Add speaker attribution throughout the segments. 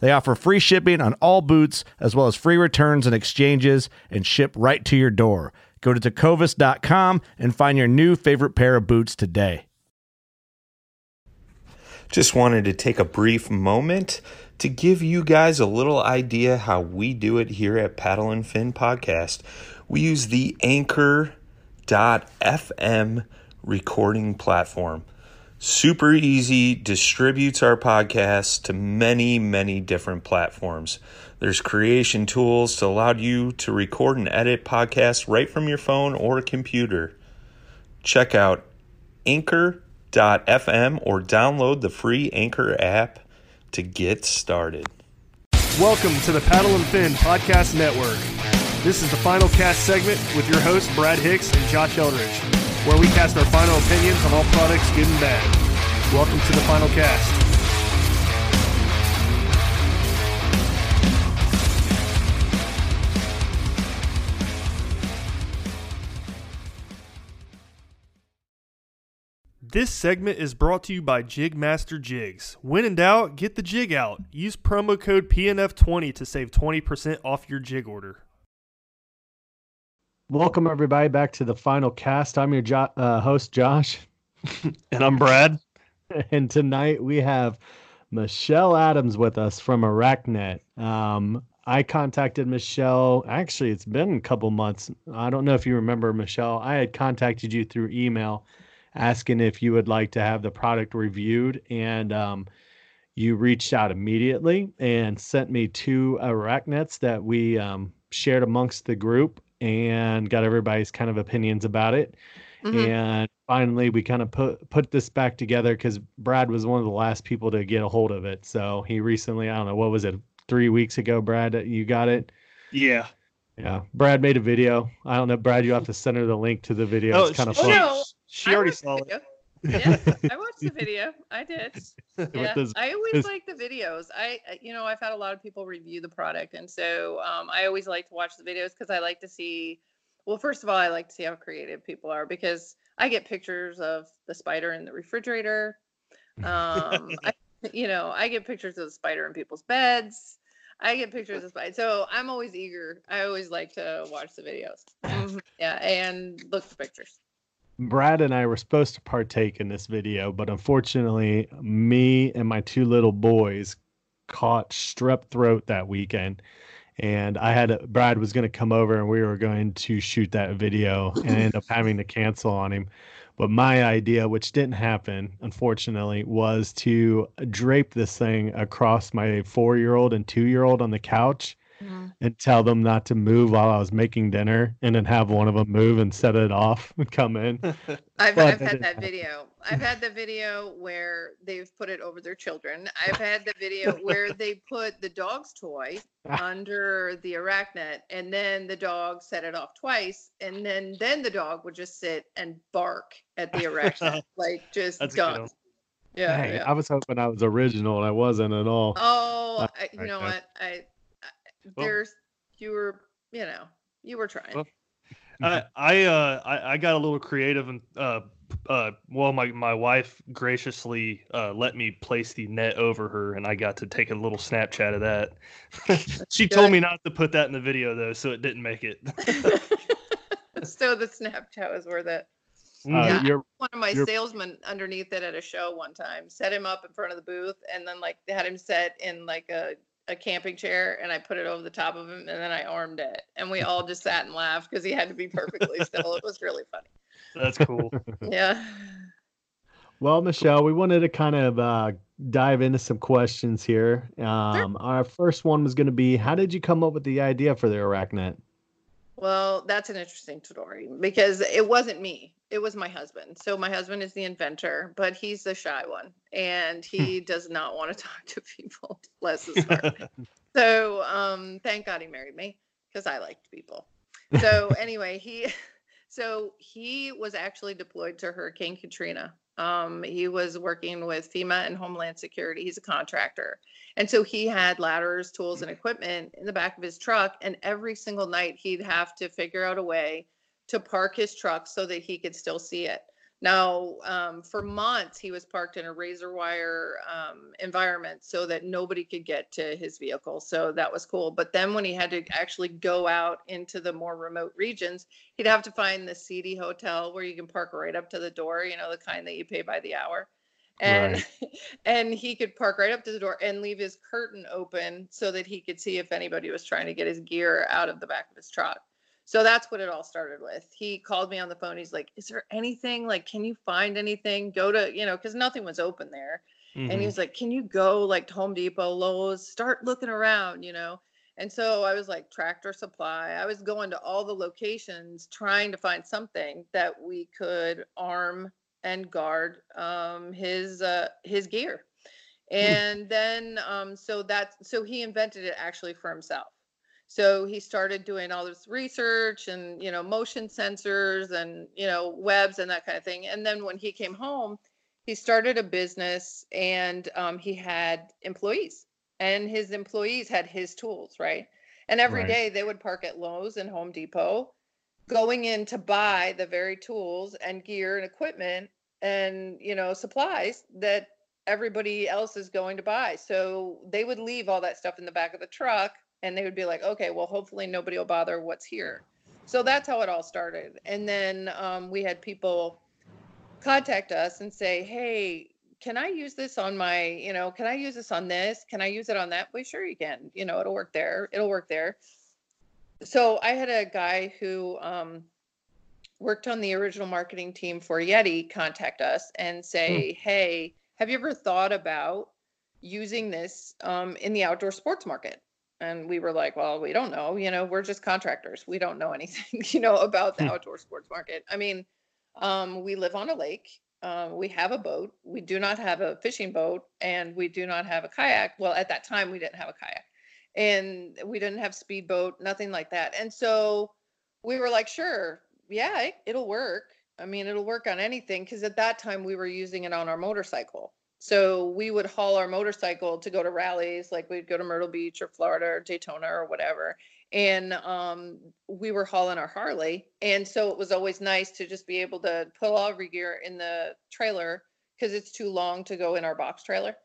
Speaker 1: They offer free shipping on all boots, as well as free returns and exchanges, and ship right to your door. Go to tecovas.com and find your new favorite pair of boots today.
Speaker 2: Just wanted to take a brief moment to give you guys a little idea how we do it here at Paddle and Fin Podcast. We use the Anchor.fm recording platform. Super easy, distributes our podcast to many, many different platforms. There's creation tools to allow you to record and edit podcasts right from your phone or computer. Check out anchor.fm or download the free Anchor app to get started.
Speaker 3: Welcome to the Paddle and Fin Podcast Network. This is the final cast segment with your hosts, Brad Hicks and Josh Eldridge, where we cast our final opinions on all products, good and bad. Welcome to the final cast. This segment is brought to you by Jigmaster Jigs. When in doubt, get the jig out. Use promo code PNF20 to save 20% off your jig order.
Speaker 4: Welcome everybody back to the final cast. I'm your jo- uh, host Josh,
Speaker 3: and I'm Brad.
Speaker 4: And tonight we have Michelle Adams with us from Arachnet. Um, I contacted Michelle. Actually, it's been a couple months. I don't know if you remember, Michelle. I had contacted you through email asking if you would like to have the product reviewed, and um, you reached out immediately and sent me two arachnets that we um, shared amongst the group and got everybody's kind of opinions about it. Mm-hmm. And finally, we kind of put put this back together because Brad was one of the last people to get a hold of it. So he recently, I don't know, what was it, three weeks ago, Brad, you got it?
Speaker 3: Yeah.
Speaker 4: Yeah. Brad made a video. I don't know, Brad, you have to send her the link to the video.
Speaker 3: Oh,
Speaker 4: it's kind of
Speaker 3: oh,
Speaker 4: fun.
Speaker 3: No, she already saw
Speaker 5: it. Yeah, I watched the video. I did. Yeah, I always like the videos. I, you know, I've had a lot of people review the product, and so um, I always like to watch the videos because I like to see. Well, first of all, I like to see how creative people are because I get pictures of the spider in the refrigerator. Um, I, you know, I get pictures of the spider in people's beds. I get pictures of spider. So I'm always eager. I always like to watch the videos. Mm-hmm. Yeah, and look for pictures.
Speaker 4: Brad and I were supposed to partake in this video, but unfortunately, me and my two little boys caught strep throat that weekend. And I had a, Brad was going to come over and we were going to shoot that video and end up having to cancel on him. But my idea, which didn't happen, unfortunately, was to drape this thing across my four year old and two year old on the couch mm-hmm. and tell them not to move while I was making dinner, and then have one of them move and set it off and come in.
Speaker 5: I've, I've had that video. I've had the video where they've put it over their children. I've had the video where they put the dog's toy under the arachnet, and then the dog set it off twice, and then then the dog would just sit and bark at the arachnet, like just That's done.
Speaker 4: Yeah, hey, yeah, I was hoping I was original, and I wasn't at all.
Speaker 5: Oh, I, you know what? I well, there's were you know, You were trying. Well,
Speaker 3: I I uh I, I got a little creative and uh uh well my my wife graciously uh let me place the net over her and I got to take a little Snapchat of that. she Good. told me not to put that in the video though, so it didn't make it.
Speaker 5: so the Snapchat was worth it. Uh, yeah, one of my salesmen underneath it at a show one time set him up in front of the booth and then like had him set in like a a camping chair and I put it over the top of him and then I armed it. And we all just sat and laughed because he had to be perfectly still. It was really funny.
Speaker 3: That's cool.
Speaker 5: yeah.
Speaker 4: Well, Michelle, we wanted to kind of uh, dive into some questions here. Um, sure. Our first one was going to be How did you come up with the idea for the Arachnet?
Speaker 5: Well, that's an interesting story because it wasn't me. It was my husband. So my husband is the inventor, but he's the shy one and he does not want to talk to people. Bless his heart. so um, thank God he married me because I liked people. So anyway, he so he was actually deployed to Hurricane Katrina. Um, he was working with FEMA and Homeland Security. He's a contractor. And so he had ladders, tools, and equipment in the back of his truck. And every single night, he'd have to figure out a way to park his truck so that he could still see it. Now, um, for months, he was parked in a razor wire um, environment so that nobody could get to his vehicle. So that was cool. But then when he had to actually go out into the more remote regions, he'd have to find the seedy hotel where you can park right up to the door, you know, the kind that you pay by the hour. And right. and he could park right up to the door and leave his curtain open so that he could see if anybody was trying to get his gear out of the back of his truck. So that's what it all started with. He called me on the phone. He's like, "Is there anything? Like, can you find anything? Go to, you know, because nothing was open there." Mm-hmm. And he was like, "Can you go like to Home Depot, Lowe's, start looking around, you know?" And so I was like, Tractor Supply. I was going to all the locations trying to find something that we could arm and guard um, his uh, his gear. Hmm. And then um, so that so he invented it actually for himself. So he started doing all this research and, you know, motion sensors and, you know, webs and that kind of thing. And then when he came home, he started a business and um, he had employees and his employees had his tools, right? And every right. day they would park at Lowe's and Home Depot, going in to buy the very tools and gear and equipment and, you know, supplies that everybody else is going to buy. So they would leave all that stuff in the back of the truck and they would be like, okay, well, hopefully nobody will bother what's here. So that's how it all started. And then um, we had people contact us and say, hey, can I use this on my, you know, can I use this on this? Can I use it on that? Well, sure you can. You know, it'll work there. It'll work there. So I had a guy who um, worked on the original marketing team for Yeti contact us and say, hmm. hey, have you ever thought about using this um, in the outdoor sports market? And we were like well we don't know you know we're just contractors we don't know anything you know about the hmm. outdoor sports market. I mean um, we live on a lake uh, we have a boat we do not have a fishing boat and we do not have a kayak. Well at that time we didn't have a kayak and we didn't have speedboat nothing like that and so we were like sure yeah it, it'll work. I mean it'll work on anything because at that time we were using it on our motorcycle so we would haul our motorcycle to go to rallies, like we'd go to Myrtle Beach or Florida or Daytona or whatever. And um, we were hauling our Harley. And so it was always nice to just be able to put all of our gear in the trailer because it's too long to go in our box trailer.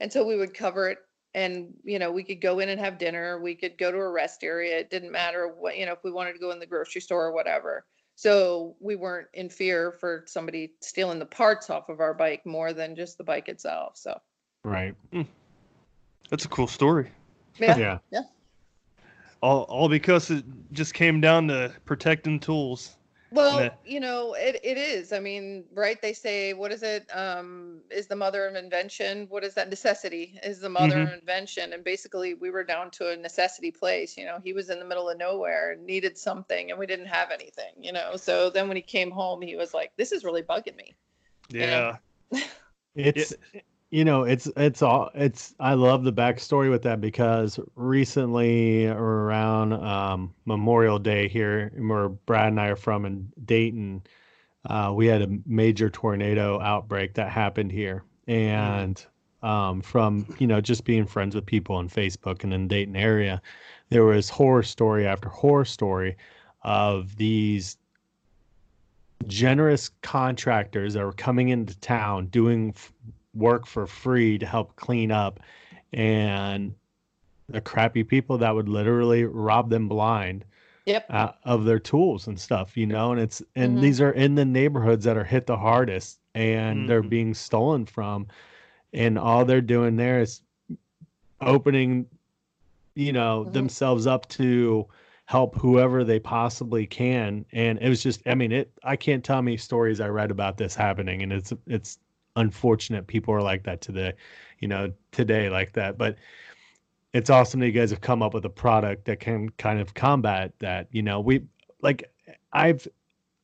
Speaker 5: And so we would cover it and you know we could go in and have dinner we could go to a rest area it didn't matter what you know if we wanted to go in the grocery store or whatever so we weren't in fear for somebody stealing the parts off of our bike more than just the bike itself. So
Speaker 4: right.
Speaker 3: Mm. That's a cool story.
Speaker 5: Yeah. yeah. Yeah.
Speaker 3: All all because it just came down to protecting tools.
Speaker 5: Well, you know, it, it is. I mean, right? They say, what is it? Um, is the mother of invention? What is that? Necessity is the mother mm-hmm. of invention. And basically, we were down to a necessity place. You know, he was in the middle of nowhere, needed something, and we didn't have anything. You know, so then when he came home, he was like, "This is really bugging me."
Speaker 3: Yeah.
Speaker 4: You know? it's you know it's it's all it's i love the backstory with that because recently around um, memorial day here where brad and i are from in dayton uh, we had a major tornado outbreak that happened here. And um, from you know just being friends with people on facebook and in dayton area there was horror story after horror story of these generous contractors that were coming into town doing f- work for free to help clean up and the crappy people that would literally rob them blind
Speaker 5: yep.
Speaker 4: uh, of their tools and stuff you know and it's and
Speaker 5: Mhm.
Speaker 4: these are in the neighborhoods that are hit the hardest and they're
Speaker 3: Mhm.
Speaker 4: being stolen from and all they're doing there is opening you know
Speaker 5: Mhm.
Speaker 4: themselves up to help whoever they possibly can and it was just i mean it i can't tell me stories i read about this happening and it's it's unfortunate people are like that today you know today like that. But it's awesome that you guys have come up with a product that can kind of combat that you know. We like i've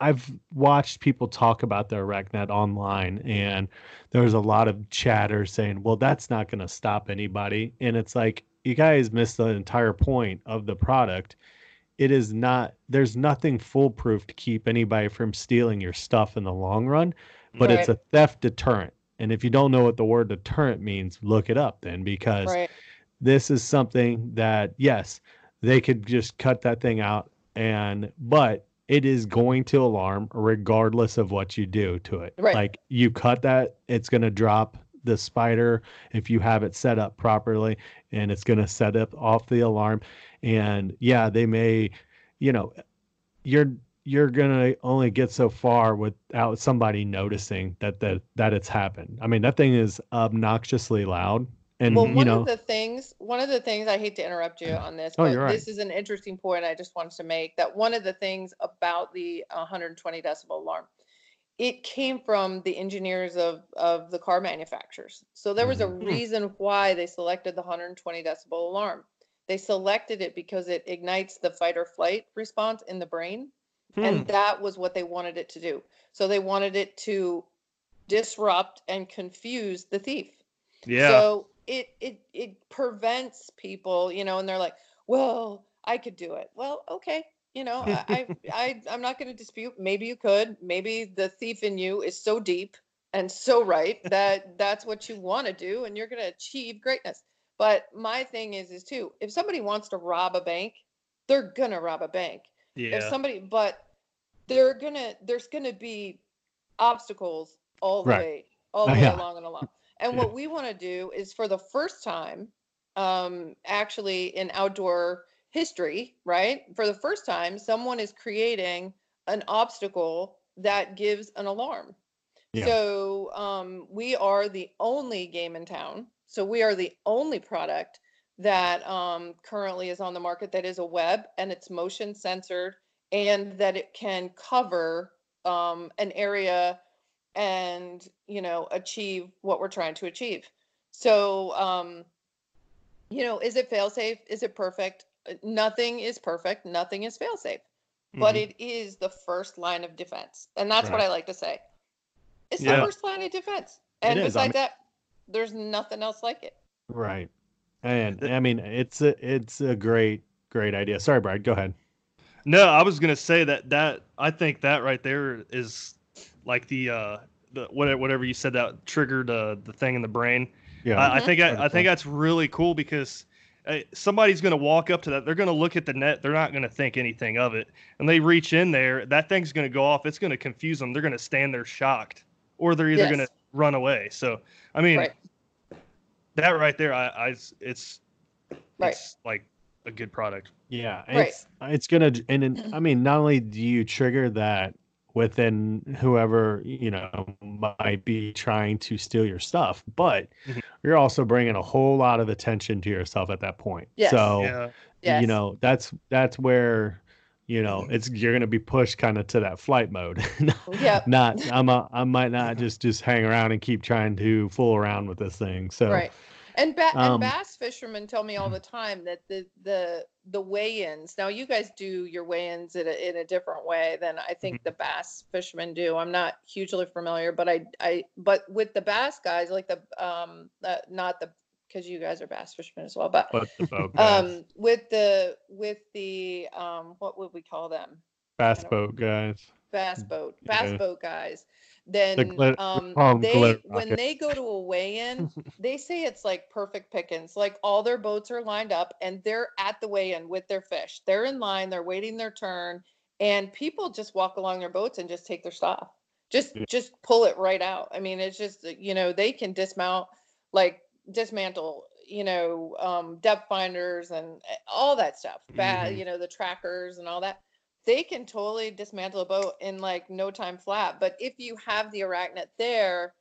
Speaker 4: i've watched people talk about their Arachnet online and there's a lot of chatter saying well that's not going to stop anybody. And it's like you guys missed the entire point of the product. It is not there's nothing foolproof to keep anybody from stealing your stuff in the long run but it's a theft deterrent and if you don't know what the word deterrent means look it up then because
Speaker 5: Right.
Speaker 4: this is something that yes they could just cut that thing out and but it is going to alarm regardless of what you do to it
Speaker 5: Right.
Speaker 4: like you cut that it's going to drop the spider if you have it set up properly and it's going to set up off the alarm and yeah they may you know you're you're gonna only get so far without somebody noticing that that that it's happened. I mean, that thing is obnoxiously loud, and
Speaker 5: Well,
Speaker 4: you
Speaker 5: one
Speaker 4: know,
Speaker 5: of the things, one of the things, I hate to interrupt you on this,
Speaker 4: Oh,
Speaker 5: but
Speaker 4: you're right.
Speaker 5: this is an interesting point I just wanted to make. That one of the things about the 120 decibel alarm, it came from the engineers of of the car manufacturers. So there was a
Speaker 4: Mhm.
Speaker 5: reason why they selected the 120 decibel alarm. They selected it because it ignites the fight or flight response in the brain,
Speaker 3: Hmm.
Speaker 5: And hmm. that was what they wanted it to do. So they wanted it to disrupt and confuse the thief.
Speaker 3: yeah.
Speaker 5: So it it it prevents people, you know, and they're like, "Well, I could do it." Well, okay, you know, I I, I I'm not going to dispute. Maybe you could. Maybe the thief in you is so deep and so right that that's what you want to do, and you're going to achieve greatness. But my thing is, is too, if somebody wants to rob a bank, they're gonna rob a bank
Speaker 3: yeah.
Speaker 5: if somebody but they're gonna there's gonna be obstacles all the
Speaker 4: Right.
Speaker 5: way all the way
Speaker 4: Yeah.
Speaker 5: along and along and
Speaker 4: Yeah.
Speaker 5: what we want to do is for the first time um actually in outdoor history right for the first time someone is creating an obstacle that gives an alarm
Speaker 4: Yeah.
Speaker 5: so um we are the only game in town so we are the only product that um, currently is on the market that is a web and it's motion censored and that it can cover um, an area and you know achieve what we're trying to achieve so um, you know is it fail safe is it perfect Uh, nothing is perfect nothing is fail safe but
Speaker 3: Mhm.
Speaker 5: it is the first line of defense and that's what i like to say it's
Speaker 3: Yeah.
Speaker 5: the first line of defense and
Speaker 4: is, I
Speaker 5: besides that there's nothing else like it
Speaker 4: right. And I mean, it's a it's a great great idea. Sorry, Brad. Go ahead.
Speaker 3: No, I was gonna say that that I think that right there is like the uh the whatever whatever you said that triggered uh, the thing in the brain.
Speaker 4: Yeah.
Speaker 3: I, I think I, I think that's really cool because uh, somebody's gonna walk up to that. They're gonna look at the net. They're not gonna think anything of it, and they reach in there. That thing's gonna go off. It's gonna confuse them. They're gonna stand there shocked, or they're either
Speaker 5: Yes.
Speaker 3: gonna run away. So I mean,
Speaker 5: Right.
Speaker 3: that right there, I, I it's
Speaker 5: Right.
Speaker 3: it's like a good product.
Speaker 4: Yeah,
Speaker 5: Right.
Speaker 4: it's it's gonna and then, I mean not only do you trigger that within whoever you know might be trying to steal your stuff, but
Speaker 3: Mhm.
Speaker 4: you're also bringing a whole lot of attention to yourself at that point.
Speaker 5: Yes.
Speaker 4: So
Speaker 3: Yeah.
Speaker 5: Yes.
Speaker 4: you know that's that's where you know it's you're gonna be pushed kind of to that flight mode.
Speaker 5: Yep.
Speaker 4: not I'm a, I might not just just hang around and keep trying to fool around with this thing. So
Speaker 5: right and, ba-
Speaker 4: um,
Speaker 5: and bass fishermen tell me all the time that the the the weigh-ins now you guys do your weigh-ins in a, in a different way than i think the bass fishermen do i'm not hugely familiar but i i but with the bass guys like the um uh, not the because you guys are bass fishermen as well but
Speaker 4: but boat guys,
Speaker 5: um with the with the um what would we call them?
Speaker 4: Bass boat guys.
Speaker 5: bass boat bass
Speaker 4: Yeah.
Speaker 5: boat guys then
Speaker 4: glit-
Speaker 5: um they when they go to a weigh-in they say it's like perfect pickings like all their boats are lined up and they're at the weigh-in with their fish. They're in line they're waiting their turn and people just walk along their boats and just take their stuff. Just yeah. just pull it right out. I mean it's just you know they can dismount like dismantle you know um, depth finders and eh, all that stuff bad mm-hmm. you know the trackers and all that they can totally dismantle a boat in like no time flat but if you have the arachnet there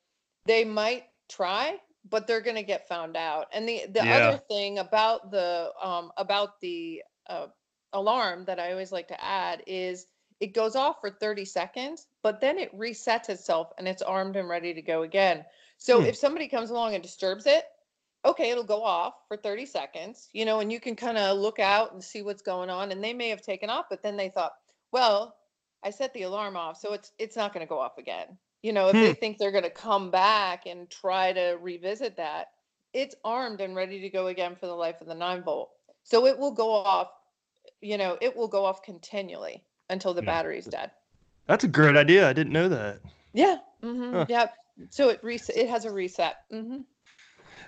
Speaker 5: they might try but they're going to get found out and the the yeah. other thing about the um about the uh, alarm that i always like to add is it goes off for 30 seconds but then it resets itself and it's armed and ready to go again so hmm. if somebody comes along and disturbs it okay, it'll go off for 30 seconds, you know, and you can kind of look out and see what's going on. And they may have taken off, but then they thought, well, I set the alarm off, so it's it's not going to go off again. You know, if hmm. they think they're going to come back and try to revisit that, it's armed and ready to go again for the life of the nine volt. So it will go off, you know, it will go off continually until the yeah. battery's dead.
Speaker 3: That's a great idea. I didn't know that.
Speaker 5: Yeah. Mm-hmm. Huh. Yeah. So it reset. It has a reset. Mm-hmm.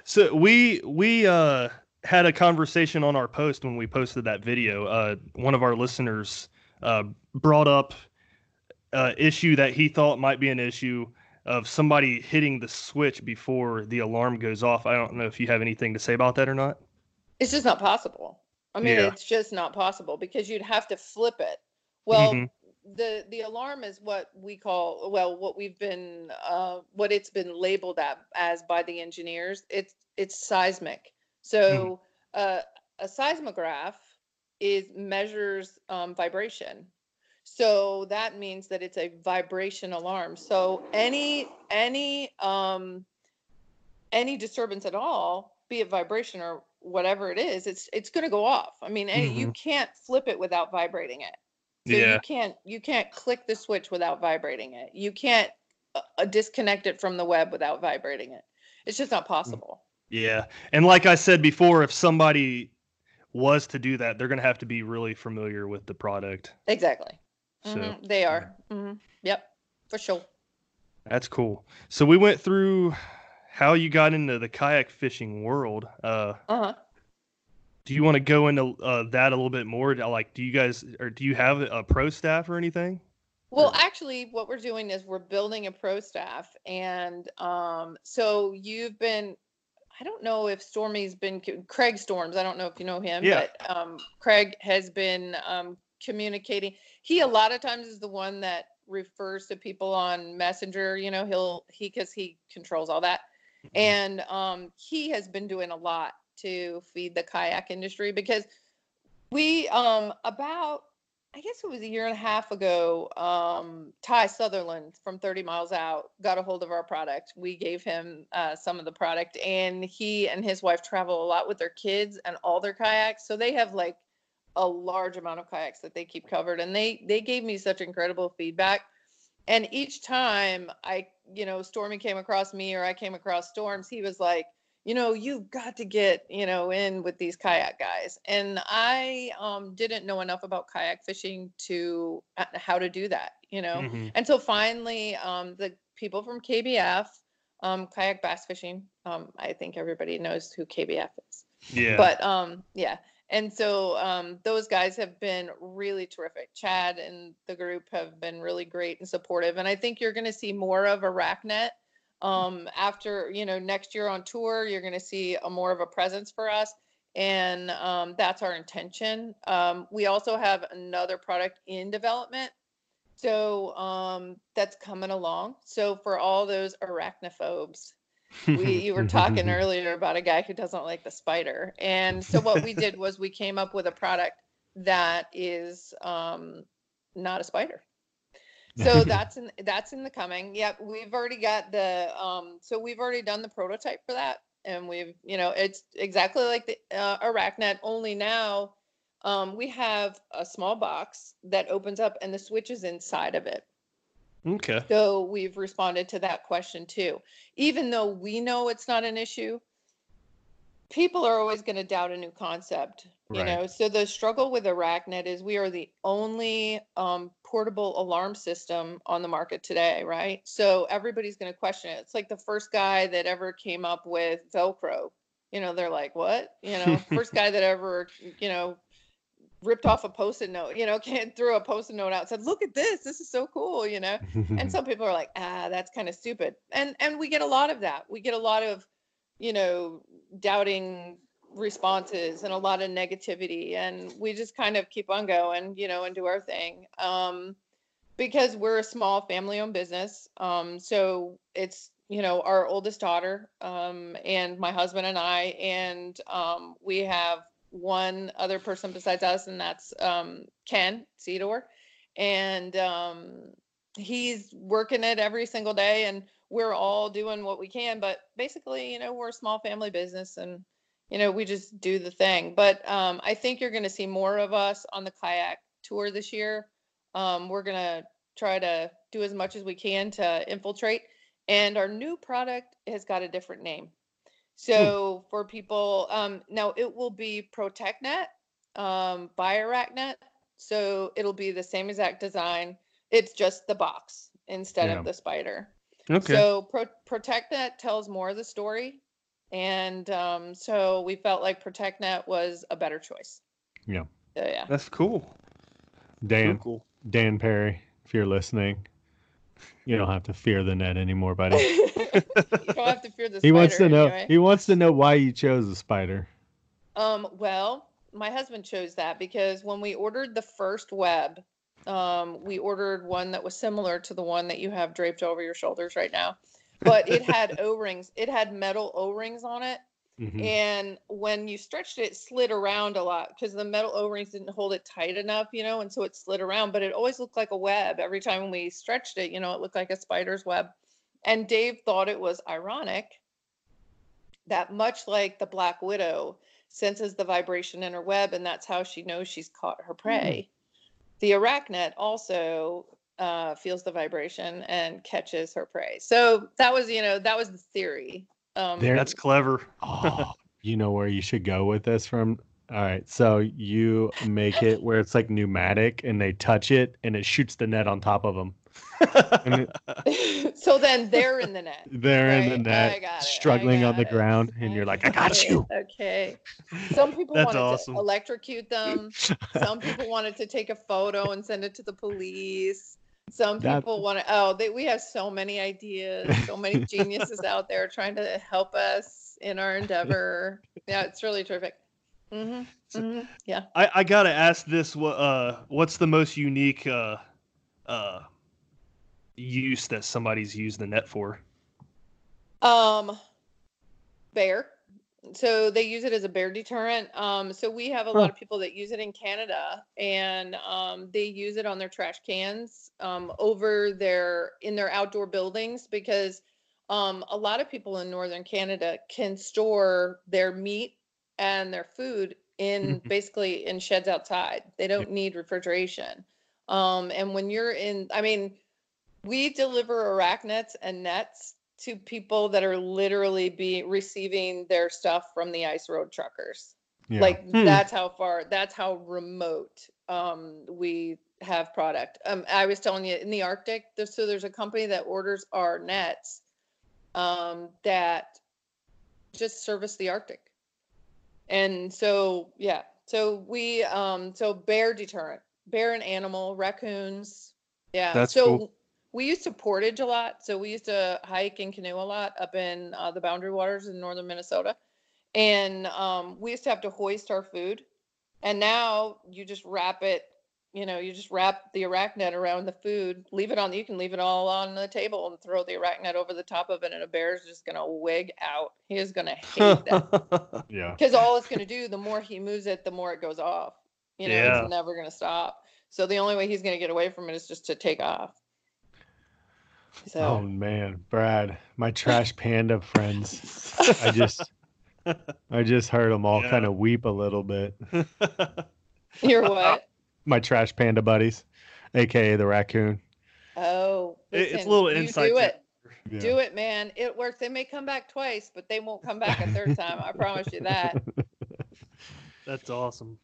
Speaker 3: So we we uh had a conversation on our post when we posted that video. Uh, one of our listeners uh, brought up uh, issue that he thought might be an issue of somebody hitting the switch before the alarm goes off. I don't know if you have anything to say about that or not.
Speaker 5: It's just not possible. I mean, yeah. it's just not possible because you'd have to flip it. Well, mm-hmm the the alarm is what we call well what we've been uh, what it's been labeled at, as by the engineers it's it's seismic. So mm. uh, a seismograph is measures um, vibration. So that means that it's a vibration alarm. So any any um any disturbance at all be it vibration or whatever it is it's it's going to go off. I mean mm-hmm. you can't flip it without vibrating it so yeah. you can't you can't click the switch without vibrating it. You can't uh, uh, disconnect it from the web without vibrating it. It's just not mm. possible.
Speaker 3: Yeah. And like I said before, if somebody was to do that, they're going to have to be really familiar with the product.
Speaker 5: Exactly. So mm-hmm. they are. Mm-hmm. Yep. For sure.
Speaker 3: That's cool. So we went through how you got into the kayak fishing world. Uh huh do you want to go into uh, that a little bit more? Like, do you guys or do you have a pro staff or anything?
Speaker 5: Well, actually, what we're doing is we're building a pro staff, and um, so you've been. I don't know if Stormy's been Craig Storms. I don't know if you know him, yeah. but um, Craig has been um, communicating. He a lot of times is the one that refers to people on Messenger. You know, he'll he because he controls all that, mm-hmm. and um, he has been doing a lot to feed the kayak industry because we um about I guess it was a year and a half ago, um, Ty Sutherland from 30 Miles Out got a hold of our product. We gave him uh, some of the product, and he and his wife travel a lot with their kids and all their kayaks. So they have like a large amount of kayaks that they keep covered, and they they gave me such incredible feedback. And each time I, you know, Stormy came across me or I came across Storms, he was like, you know, you've got to get, you know, in with these kayak guys. And I um, didn't know enough about kayak fishing to uh, how to do that, you know. Mm-hmm. And so finally, um, the people from KBF, um, kayak bass fishing, um, I think everybody knows who KBF is. Yeah. But um, yeah. And so um, those guys have been really terrific. Chad and the group have been really great and supportive. And I think you're going to see more of Arachnet um, after you know next year on tour, you're going to see a more of a presence for us, and um, that's our intention. Um, we also have another product in development, so um, that's coming along. So for all those arachnophobes, we you were talking earlier about a guy who doesn't like the spider, and so what we did was we came up with a product that is um, not a spider so that's in that's in the coming. Yep we've already got the um so we've already done the prototype for that and we've you know it's exactly like the uh, arachnet only now um, we have a small box that opens up and the switch is inside of it.
Speaker 3: Okay.
Speaker 5: So we've responded to that question too. Even though we know it's not an issue people are always going to doubt a new concept you right. know? So the struggle with arachnet is we are the only um, portable alarm system on the market today right? So everybody's going to question it. It's like the first guy that ever came up with velcro. You know they're like what? You know? First guy that ever you know ripped off a post-it note, you know, can't threw a post-it note out, and said, "Look at this, this is so cool," you know. and some people are like, "Ah, that's kind of stupid," and and we get a lot of that. We get a lot of, you know, doubting responses and a lot of negativity, and we just kind of keep on going, you know, and do our thing. Um, because we're a small family-owned business, um, so it's you know our oldest daughter um, and my husband and I, and um, we have one other person besides us, and that's um, Ken Cedor, and um, he's working it every single day, and we're all doing what we can. But basically, you know, we're a small family business, and you know, we just do the thing. But um, I think you're going to see more of us on the kayak tour this year. Um, we're going to try to do as much as we can to infiltrate. And our new product has got a different name. Hmm. So for people, um, now it will be ProtectNet um, by Arachnet. So it'll be the same exact design. It's just the box instead yeah. of the spider. Okay. So Pro- ProtectNet tells more of the story, and um, so we felt like ProtectNet was a better choice.
Speaker 4: Yeah.
Speaker 5: So, yeah.
Speaker 3: That's cool.
Speaker 4: Dan, cool. Dan Perry, if you're listening, you don't have to fear the net anymore, buddy. you
Speaker 5: don't have to fear the.
Speaker 4: he wants to know. Anyway. He wants to know why you chose the spider.
Speaker 5: Um. Well, my husband chose that because when we ordered the first web, um, we ordered one that was similar to the one that you have draped over your shoulders right now, but it had O rings. It had metal O rings on it, Mm-hmm. And when you stretched it, it slid around a lot because the metal O rings didn't hold it tight enough, you know, and so it slid around, but it always looked like a web. Every time we stretched it, you know, it looked like a spider's web. And Dave thought it was ironic that, much like the Black Widow senses the vibration in her web, and that's how she knows she's caught her prey, mm-hmm. The arachnid also uh, feels the vibration and catches her prey. So that was, you know, that was the theory
Speaker 3: um, there, that's clever.
Speaker 4: oh, you know where you should go with this from? All right, so you make it where it's like pneumatic, and they touch it, and it shoots the net on top of them.
Speaker 5: It, so then they're in the net.
Speaker 4: They're right? in the net, struggling on the it. ground, and you're like, "I got you."
Speaker 5: Okay. Some people wanted awesome. to electrocute them. Some people wanted to take a photo and send it to the police. Some people want to. Oh, they, we have so many ideas, so many geniuses out there trying to help us in our endeavor. Yeah, it's really terrific. Mm-hmm, mm-hmm, yeah.
Speaker 3: I, I gotta ask this. What uh, what's the most unique uh, uh, use that somebody's used the net for?
Speaker 5: Um, bear so they use it as a bear deterrent. Um, so we have a huh. lot of people that use it in Canada, and um, they use it on their trash cans um, over their in their outdoor buildings because um, a lot of people in northern Canada can store their meat and their food in mm-hmm. basically in sheds outside. They don't need refrigeration. Um, and when you're in, I mean, we deliver arachnets and nets to people that are literally be receiving their stuff from the ice road truckers. Yeah. Like hmm. that's how far that's how remote um, we have product. Um, I was telling you in the Arctic, there's, so there's a company that orders our nets um, that just service the Arctic. And so yeah, so we um so bear deterrent, bear and animal, raccoons. Yeah.
Speaker 3: That's
Speaker 5: so
Speaker 3: cool
Speaker 5: we used to portage a lot. So we used to hike and canoe a lot up in uh, the boundary waters in northern Minnesota. And um, we used to have to hoist our food. And now you just wrap it, you know, you just wrap the arachnet around the food, leave it on, you can leave it all on the table and throw the arachnet over the top of it. And a bear is just going to wig out. He is going to hate that.
Speaker 4: yeah.
Speaker 5: Because all it's going to do, the more he moves it, the more it goes off. You know, yeah. it's never going to stop. So the only way he's going to get away from it is just to take off.
Speaker 4: So. Oh man, Brad, my trash panda friends. I just, I just heard them all yeah. kind of weep a little bit.
Speaker 5: Your what?
Speaker 4: My trash panda buddies, aka the raccoon.
Speaker 5: Oh,
Speaker 3: listen, it's a little insight.
Speaker 5: Do it. Yeah. Do it, man. It works. They may come back twice, but they won't come back a third time. I promise you that.
Speaker 3: That's awesome.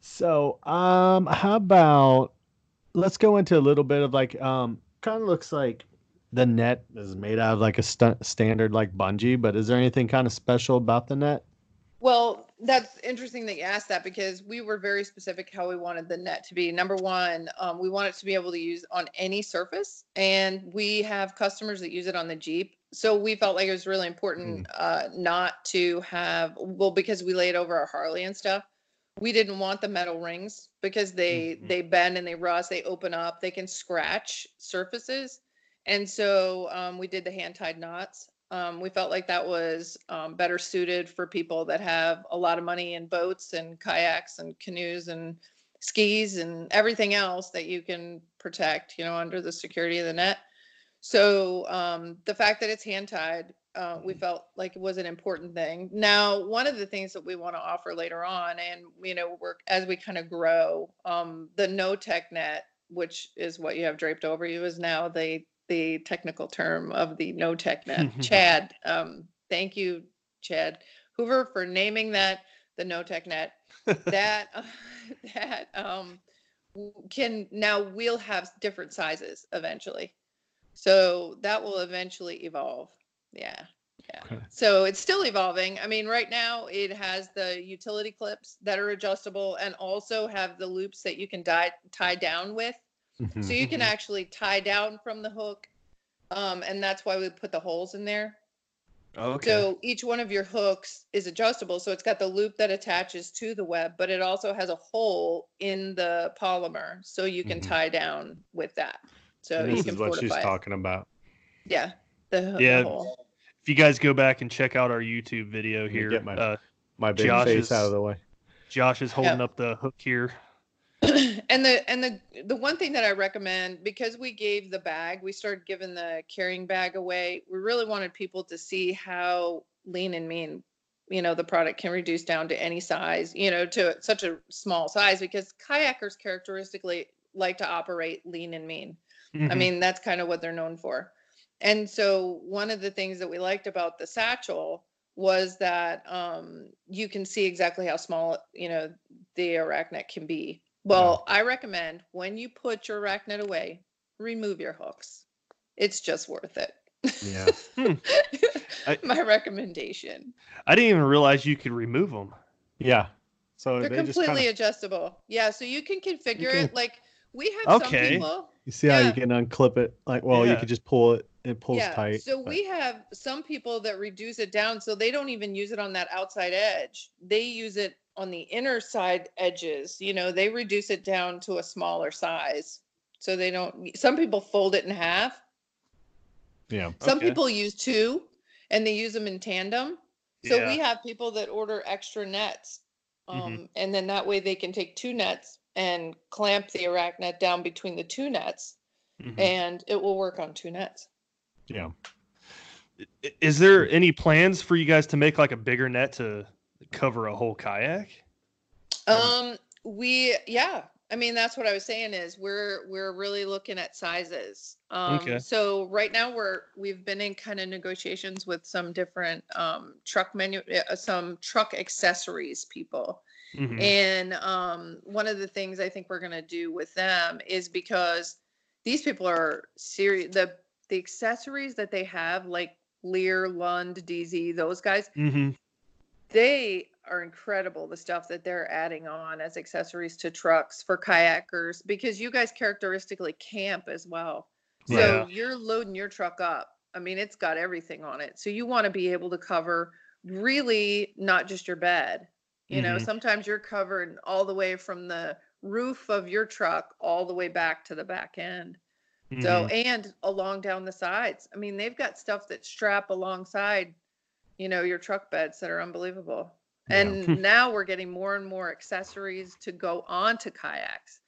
Speaker 4: So, um, how about let's go into a little bit of like um kind of looks like the net is made out of like a st- standard like bungee, but is there anything kind of special about the net?
Speaker 5: Well, that's interesting that you asked that because we were very specific how we wanted the net to be. Number one, um, we want it to be able to use on any surface, and we have customers that use it on the Jeep. So we felt like it was really important mm. uh, not to have well because we laid over our Harley and stuff. We didn't want the metal rings because they mm-hmm. they bend and they rust. They open up. They can scratch surfaces, and so um, we did the hand tied knots. Um, we felt like that was um, better suited for people that have a lot of money in boats and kayaks and canoes and skis and everything else that you can protect, you know, under the security of the net. So um, the fact that it's hand tied, uh, we felt like it was an important thing. Now, one of the things that we want to offer later on, and you know, work as we kind of grow, um, the no tech net, which is what you have draped over you, is now the the technical term of the no tech net. Chad, um, thank you, Chad Hoover, for naming that the no tech net. that uh, that um, can now we'll have different sizes eventually. So that will eventually evolve. Yeah. Yeah. Okay. So it's still evolving. I mean, right now it has the utility clips that are adjustable and also have the loops that you can die, tie down with. Mm-hmm. So you can mm-hmm. actually tie down from the hook. Um, and that's why we put the holes in there. Okay. So each one of your hooks is adjustable. So it's got the loop that attaches to the web, but it also has a hole in the polymer so you can mm-hmm. tie down with that. So
Speaker 4: and this is what she's it. talking about.
Speaker 5: Yeah. The,
Speaker 3: yeah. The if you guys go back and check out our YouTube video here,
Speaker 4: get my, uh, my big Josh face is, out of the way.
Speaker 3: Josh is holding yep. up the hook here
Speaker 5: and the and the the one thing that I recommend because we gave the bag, we started giving the carrying bag away. We really wanted people to see how lean and mean, you know, the product can reduce down to any size, you know, to such a small size because kayakers characteristically like to operate lean and mean. Mm-hmm. I mean, that's kind of what they're known for. And so one of the things that we liked about the satchel was that um, you can see exactly how small you know the arachnet can be well, I recommend when you put your arachnet away, remove your hooks. It's just worth it.
Speaker 4: Yeah. Hmm.
Speaker 5: I, My recommendation.
Speaker 3: I didn't even realize you could remove them.
Speaker 4: Yeah.
Speaker 5: So they're they completely kinda... adjustable. Yeah. So you can configure you can... it like we have okay. some people.
Speaker 4: You see yeah. how you can unclip it? Like, well, yeah. you could just pull it. It pulls yeah. tight.
Speaker 5: So but... we have some people that reduce it down, so they don't even use it on that outside edge. They use it on the inner side edges, you know, they reduce it down to a smaller size. So they don't, some people fold it in half.
Speaker 4: Yeah.
Speaker 5: Some okay. people use two and they use them in tandem. So yeah. we have people that order extra nets. Mm-hmm. Um, mm-hmm. And then that way they can take two nets and clamp the arachnet down between the two nets mm-hmm. and it will work on two nets.
Speaker 4: Yeah.
Speaker 3: Is there any plans for you guys to make like a bigger net to cover a whole kayak?
Speaker 5: Um, we yeah. I mean, that's what I was saying is we're we're really looking at sizes. Um, okay. So right now we're we've been in kind of negotiations with some different um, truck menu, uh, some truck accessories people. Mm-hmm. And um, one of the things I think we're going to do with them is because these people are serious. The the accessories that they have, like Leer, Lund, Dee Zee, those guys, mm-hmm they are incredible the stuff that they're adding on as accessories to trucks for kayakers because you guys characteristically camp as well. So yeah. you're loading your truck up. I mean, it's got everything on it. So you want to be able to cover really not just your bed. You mm-hmm. know, sometimes you're covered all the way from the roof of your truck all the way back to the back end. Mm-hmm. So, and along down the sides. I mean, they've got stuff that strap alongside you know, your truck beds that are unbelievable. Yeah. And now we're getting more and more accessories to go onto kayaks.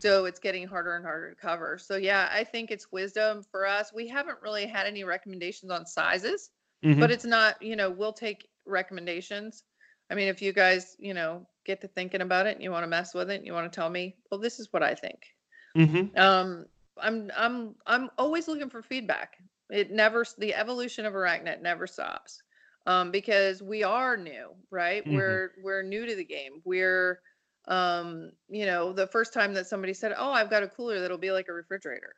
Speaker 5: So it's getting harder and harder to cover. So yeah, I think it's wisdom for us. We haven't really had any recommendations on sizes, mm-hmm. but it's not, you know, we'll take recommendations. I mean, if you guys, you know, get to thinking about it and you want to mess with it and you want to tell me, well, this is what I think. Mm-hmm. Um, I'm I'm I'm always looking for feedback. It never the evolution of Arachnet never stops um, because we are new, right? Mm-hmm. We're we're new to the game. We're um, you know, the first time that somebody said, "Oh, I've got a cooler that'll be like a refrigerator,"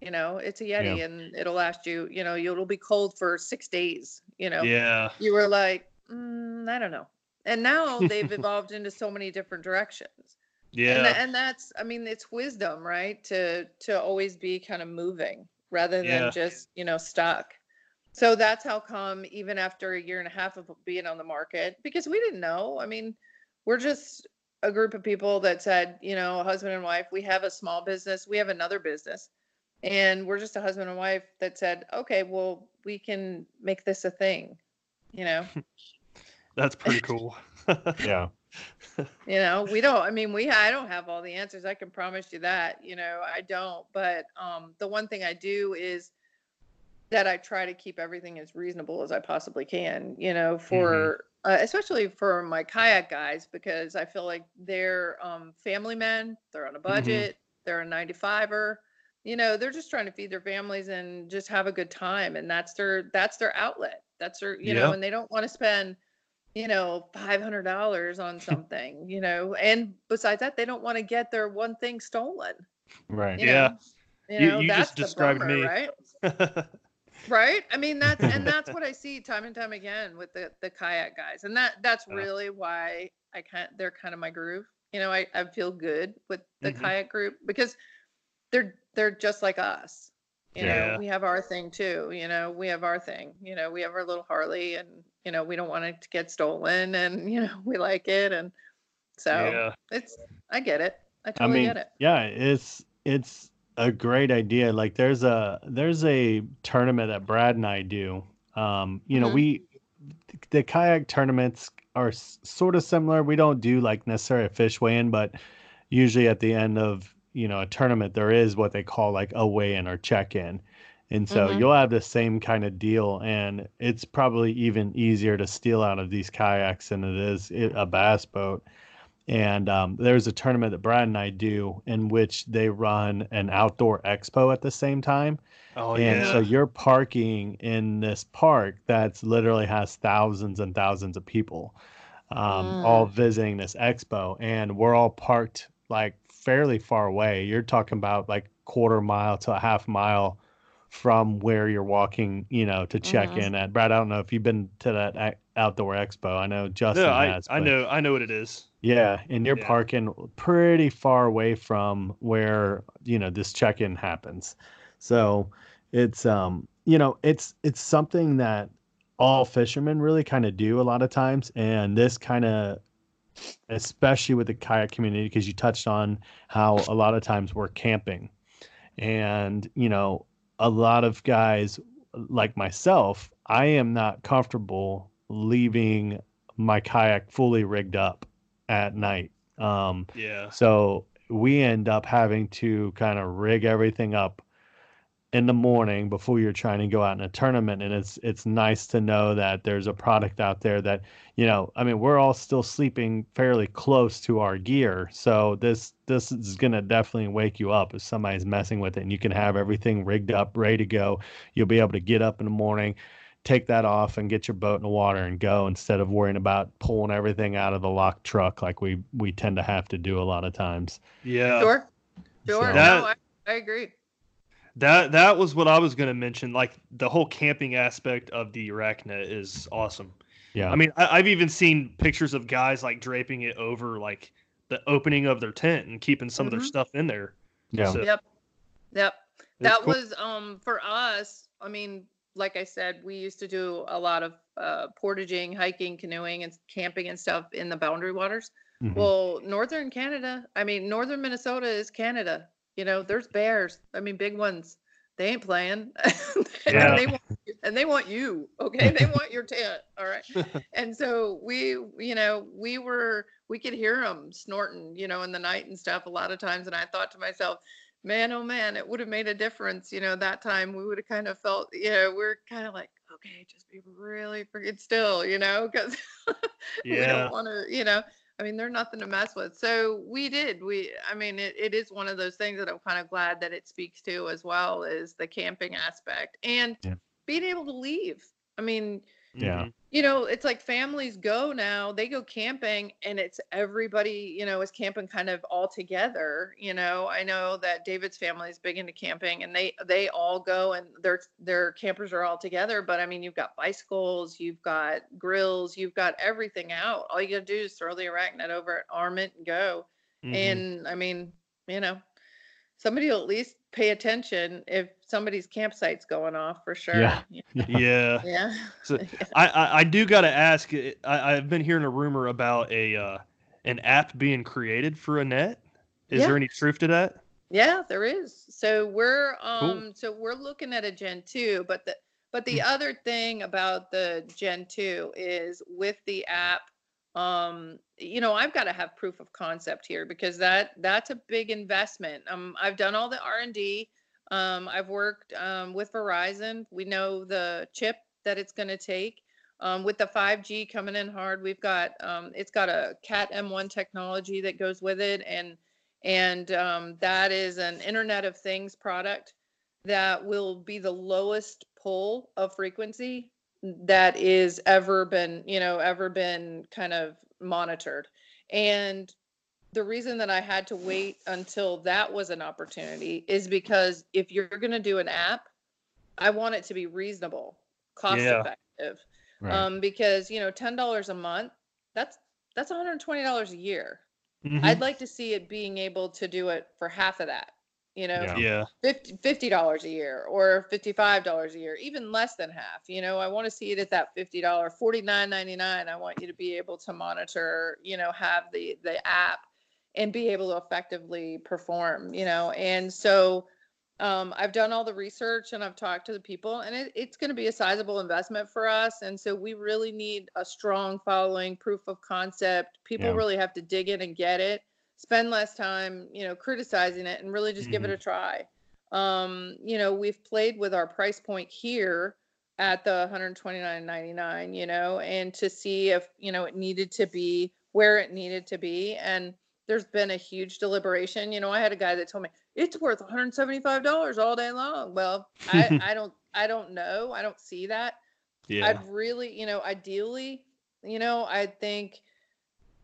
Speaker 5: you know, it's a Yeti yeah. and it'll last you, you know, it'll be cold for six days. You know,
Speaker 3: yeah.
Speaker 5: You were like, mm, I don't know. And now they've evolved into so many different directions.
Speaker 3: Yeah.
Speaker 5: And, and that's, I mean, it's wisdom, right? To to always be kind of moving rather than
Speaker 3: Yeah.
Speaker 5: just you know stuck. So that's how come even after a year and a half of being on the market, because we didn't know. I mean, we're just a group of people that said, you know, husband and wife, we have a small business, we have another business, and we're just a husband and wife that said, okay, well, we can make this a thing, you know.
Speaker 3: That's pretty cool.
Speaker 4: Yeah.
Speaker 5: you know we don't i mean we i don't have all the answers i can promise you that you know i don't but um the one thing i do is that i try to keep everything as reasonable as i possibly can you know for uh, especially for my kayak guys because i feel like they're um family men they're on a budget they're a 95er you know they're just trying to feed their families and just have a good time and that's their that's their outlet that's their you
Speaker 3: Yeah.
Speaker 5: know and they don't want to spend you know, five hundred dollars on something, you know, and besides that, they don't want to get their one thing stolen.
Speaker 4: Right.
Speaker 5: You
Speaker 3: Yeah.
Speaker 5: know? You,
Speaker 3: You-
Speaker 5: know,
Speaker 3: you
Speaker 5: that's
Speaker 3: just described
Speaker 5: bummer,
Speaker 3: me.
Speaker 5: right? Right. I mean, that's and that's what I see time and time again with the the kayak guys, and that that's
Speaker 3: Yeah.
Speaker 5: really why I can't. They're kind of my groove. You know, I I feel good with the
Speaker 3: Mhm.
Speaker 5: kayak group because they're they're just like us. You
Speaker 3: Yeah.
Speaker 5: know, we have our thing too. You know, we have our thing. You know, we have our little Harley, and you know, we don't want it to get stolen, and you know, we like it, and so
Speaker 3: yeah.
Speaker 5: it's. I get it. I
Speaker 4: I
Speaker 5: totally
Speaker 4: mean,
Speaker 5: get it.
Speaker 4: yeah, it's it's a great idea. Like there's a there's a tournament that Brad and I do. Um, you know,
Speaker 5: Mhm.
Speaker 4: we the kayak tournaments are s- sort of similar. We don't do like necessarily a fish weigh-in, but usually at the end of you know a tournament there is what they call like a weigh-in or check-in. And so
Speaker 5: Mhm.
Speaker 4: you'll have the same kind of deal, and it's probably even easier to steal out of these kayaks than it is a bass boat. And um, there's a tournament that Brad and I do in which they run an outdoor expo at the same time.
Speaker 3: Oh
Speaker 4: and
Speaker 3: yeah.
Speaker 4: so you're parking in this park that's literally has thousands and thousands of people um, all visiting this expo. And we're all parked like fairly far away. You're talking about like quarter mile to a half mile from where you're walking, you know, to check
Speaker 5: Mhm.
Speaker 4: in at. Brad, I don't know if you've been to that outdoor expo. I know Justin
Speaker 3: no, I,
Speaker 4: has.
Speaker 3: I know I know what it is.
Speaker 4: yeah, and you're
Speaker 3: Yeah.
Speaker 4: parking pretty far away from where you know this check-in happens. So it's um you know it's it's something that all fishermen really kind of do a lot of times, and this kind of especially with the kayak community because you touched on how a lot of times we're camping, and you know a lot of guys like myself, I am not comfortable leaving my kayak fully rigged up at night. Um,
Speaker 3: Yeah.
Speaker 4: so we end up having to kind of rig everything up in the morning before you're trying to go out in a tournament and it's it's nice to know that there's a product out there that you know i mean we're all still sleeping fairly close to our gear so this this is going to definitely wake you up if somebody's messing with it and you can have everything rigged up ready to go you'll be able to get up in the morning take that off and get your boat in the water and go instead of worrying about pulling everything out of the locked truck like we we tend to have to do a lot of times
Speaker 3: Yeah.
Speaker 5: Sure. Sure.
Speaker 4: So-
Speaker 5: no, I, I agree.
Speaker 3: That that was what I was going to mention. Like the whole camping aspect of the Arachnet is awesome.
Speaker 4: yeah
Speaker 3: I mean, I, I've even seen pictures of guys like draping it over like the opening of their tent and keeping some of their
Speaker 5: Mhm.
Speaker 3: stuff in there.
Speaker 4: yeah
Speaker 3: So,
Speaker 5: Yep. Yep. that
Speaker 3: cool.
Speaker 5: was um for us i mean like i said we used to do a lot of uh portaging hiking canoeing and camping and stuff in the boundary waters
Speaker 4: Mhm.
Speaker 5: well northern canada i mean northern minnesota is canada you know there's bears i mean big ones they ain't playing
Speaker 3: Yeah.
Speaker 5: and they want and they want you okay? They want your tent all right? And so we you know we were we could hear them snorting you know in the night and stuff a lot of times and i thought to myself man oh man it would have made a difference you know that time we would have kind of felt you know we're kind of like okay just be really freaking still you know because we don't want to you know i mean they're nothing to mess with so we did we i mean it, it is one of those things that i'm kind of glad that it speaks to as well is the camping aspect and
Speaker 4: Yeah.
Speaker 5: being able to leave i mean
Speaker 4: Yeah.
Speaker 5: Mm-hmm. You know, it's like families go now, they go camping and it's everybody, you know, is camping kind of all together. You know, I know that David's family is big into camping and they they all go and their their campers are all together. But I mean you've got bicycles, you've got grills, you've got everything out. All you gotta do is throw the arachnet over it, arm it and go. Mm-hmm. And I mean, you know, somebody will at least pay attention if somebody's campsite's going off for sure.
Speaker 3: Yeah. Yeah.
Speaker 5: yeah.
Speaker 3: So I, I, I do got to ask, I, I've been hearing a rumor about a, uh, an app being created for Arachnet. Is yeah. there any truth to that?
Speaker 5: Yeah, there is. So we're, um, cool. so we're looking at a Gen 2, but the, but the mm. other thing about the Gen 2 is with the app, um you know i've got to have proof of concept here because that that's a big investment. Um i've done all the r&d um i've worked um, with verizon. We know the chip that it's going to take. Um, with the 5g coming in hard we've got um, it's got a cat m1 technology that goes with it and and that is an internet of things product that will be the lowest pull of frequency that is ever been you know ever been kind of monitored and the reason that i had to wait until that was an opportunity is because if you're going to do an app i want it to be reasonable cost yeah. effective right. um, because you know $10 a month that's that's $120 a year mm-hmm. i'd like to see it being able to do it for half of that you know
Speaker 3: yeah
Speaker 5: 50 dollars a year or 55 dollars a year even less than half you know i want to see it at that 50 dollar 49.99 i want you to be able to monitor you know have the the app and be able to effectively perform you know and so um, I've done all the research and I've talked to the people, and it, it's going to be a sizable investment for us. And so we really need a strong following, proof of concept. People yeah. really have to dig in and get it spend less time, you know, criticizing it and really just mm-hmm. give it a mm-hmm. try. Um, you know, we've played with our price point here at the 129.99, you know, and to see if, you know, it needed to be where it needed to be and there's been a huge deliberation. You know, I had a guy that told me it's worth $175 all day long. Well, I, I don't I don't know. I don't see that. Yeah. I'd really, you know, ideally, you know, I think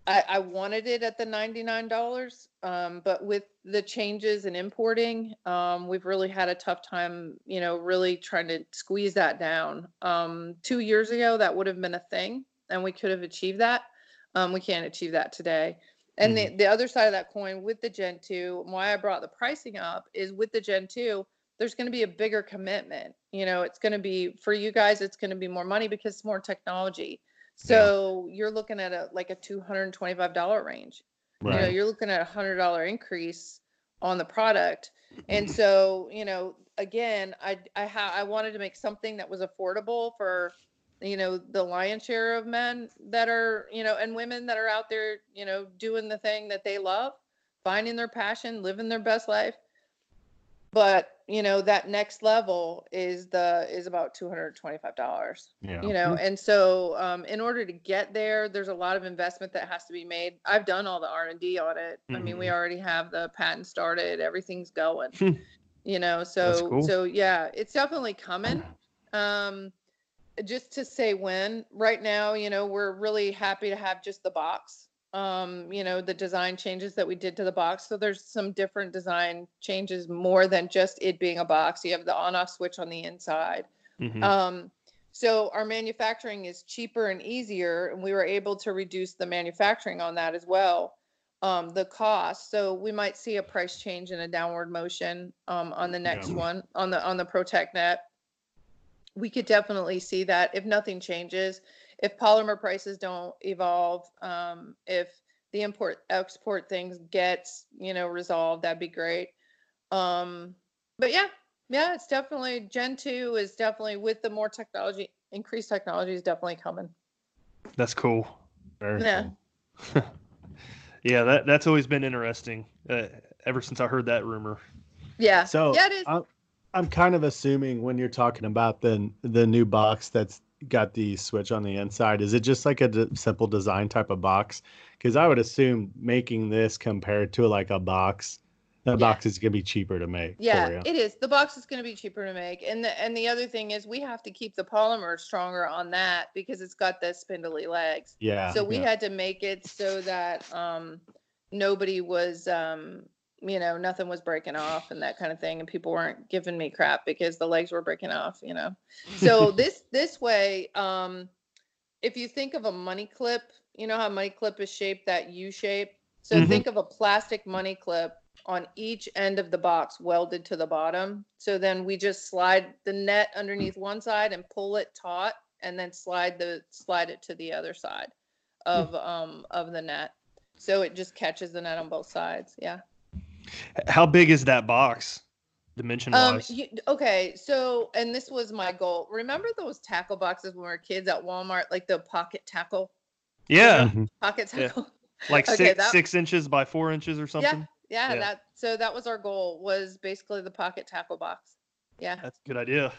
Speaker 5: I, I wanted it at the $99, um, but with the changes in importing, um, we've really had a tough time, you know, really trying to squeeze that down. Um, two years ago, that would have been a thing, and we could have achieved that. Um, we can't achieve that today. And mm-hmm. the, the other side of that coin with the Gen 2, why I brought the pricing up is with the Gen 2, there's going to be a bigger commitment. You know, it's going to be for you guys, it's going to be more money because it's more technology. So yeah. you're looking at a like a two hundred and twenty five dollar range. Right. You know, you're looking at a hundred dollar increase on the product, and mm-hmm. so you know, again, I I ha- I wanted to make something that was affordable for you know the lion's share of men that are you know and women that are out there you know doing the thing that they love finding their passion living their best life but you know that next level is the is about $225 yeah. you know and so um, in order to get there there's a lot of investment that has to be made i've done all the r&d on it mm-hmm. i mean we mm-hmm. already have the patent started everything's going hmm. you know so cool. so yeah it's definitely coming um, just to say when right now you know we're really happy to have just the box um, you know, the design changes that we did to the box. So there's some different design changes more than just it being a box. You have the on off switch on the inside. Mm-hmm. Um, so our manufacturing is cheaper and easier, and we were able to reduce the manufacturing on that as well. Um, the cost. So we might see a price change in a downward motion um, on the next yeah. one on the on the Protect Net. We could definitely see that if nothing changes if polymer prices don't evolve, um, if the import export things gets you know resolved, that'd be great. Um, but yeah, yeah, it's definitely Gen two is definitely with the more technology, increased technology is definitely coming.
Speaker 3: That's cool.
Speaker 4: Very yeah. Cool.
Speaker 3: yeah, that that's always been interesting. Uh, ever since I heard that rumor.
Speaker 5: Yeah.
Speaker 4: So
Speaker 5: yeah, it is.
Speaker 4: I'm, I'm kind of assuming when you're talking about the the new box that's got the switch on the inside is it just like a d- simple design type of box because i would assume making this compared to like a box the
Speaker 5: Yeah.
Speaker 4: box is gonna be cheaper to make.
Speaker 5: Yeah, it is. The box is going to be cheaper to make, and the and the other thing is we have to keep the polymer stronger on that because it's got the spindly legs.
Speaker 4: yeah.
Speaker 5: so we
Speaker 4: yeah.
Speaker 5: had to make it so that um nobody was um you know nothing was breaking off and that kind of thing and people weren't giving me crap because the legs were breaking off you know? So this this way um if you think of a money clip you know how money clip is shaped that u shape? So
Speaker 4: Mhm.
Speaker 5: think of a plastic money clip on each end of the box welded to the bottom. So then we just slide the net underneath one side and pull it taut and then slide the slide it to the other side of um of the net. So it just catches the net on both sides yeah
Speaker 3: How big is that box, dimension
Speaker 5: um
Speaker 3: wise?
Speaker 5: you, okay so and this was my goal remember those tackle boxes when we were kids at walmart like the pocket tackle
Speaker 3: yeah,
Speaker 4: Mhm.
Speaker 5: pocket
Speaker 3: Yeah.
Speaker 5: tackle
Speaker 3: like
Speaker 5: Okay,
Speaker 3: six
Speaker 5: that-
Speaker 3: six inches by four inches or something.
Speaker 5: yeah,
Speaker 3: Yeah.
Speaker 5: that so that was our goal was basically the pocket tackle box yeah
Speaker 3: That's a good idea.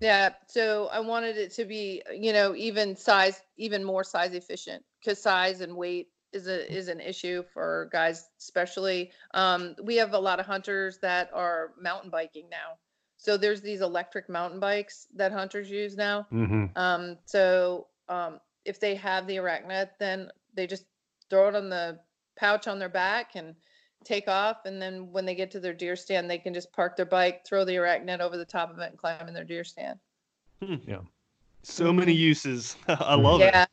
Speaker 5: Yeah, so I wanted it to be, you know, even size, even more size efficient because size and weight is a is an issue for guys, especially. Um, we have a lot of hunters that are mountain biking now, so there's these electric mountain bikes that hunters use now.
Speaker 4: Mhm.
Speaker 5: Um, so um, if they have the arachnet, then they just throw it on the pouch on their back and take off. And then when they get to their deer stand, they can just park their bike, throw the arachnet over the top of it, and climb in their deer stand. Yeah.
Speaker 3: So many uses. I love
Speaker 5: yeah.
Speaker 3: it.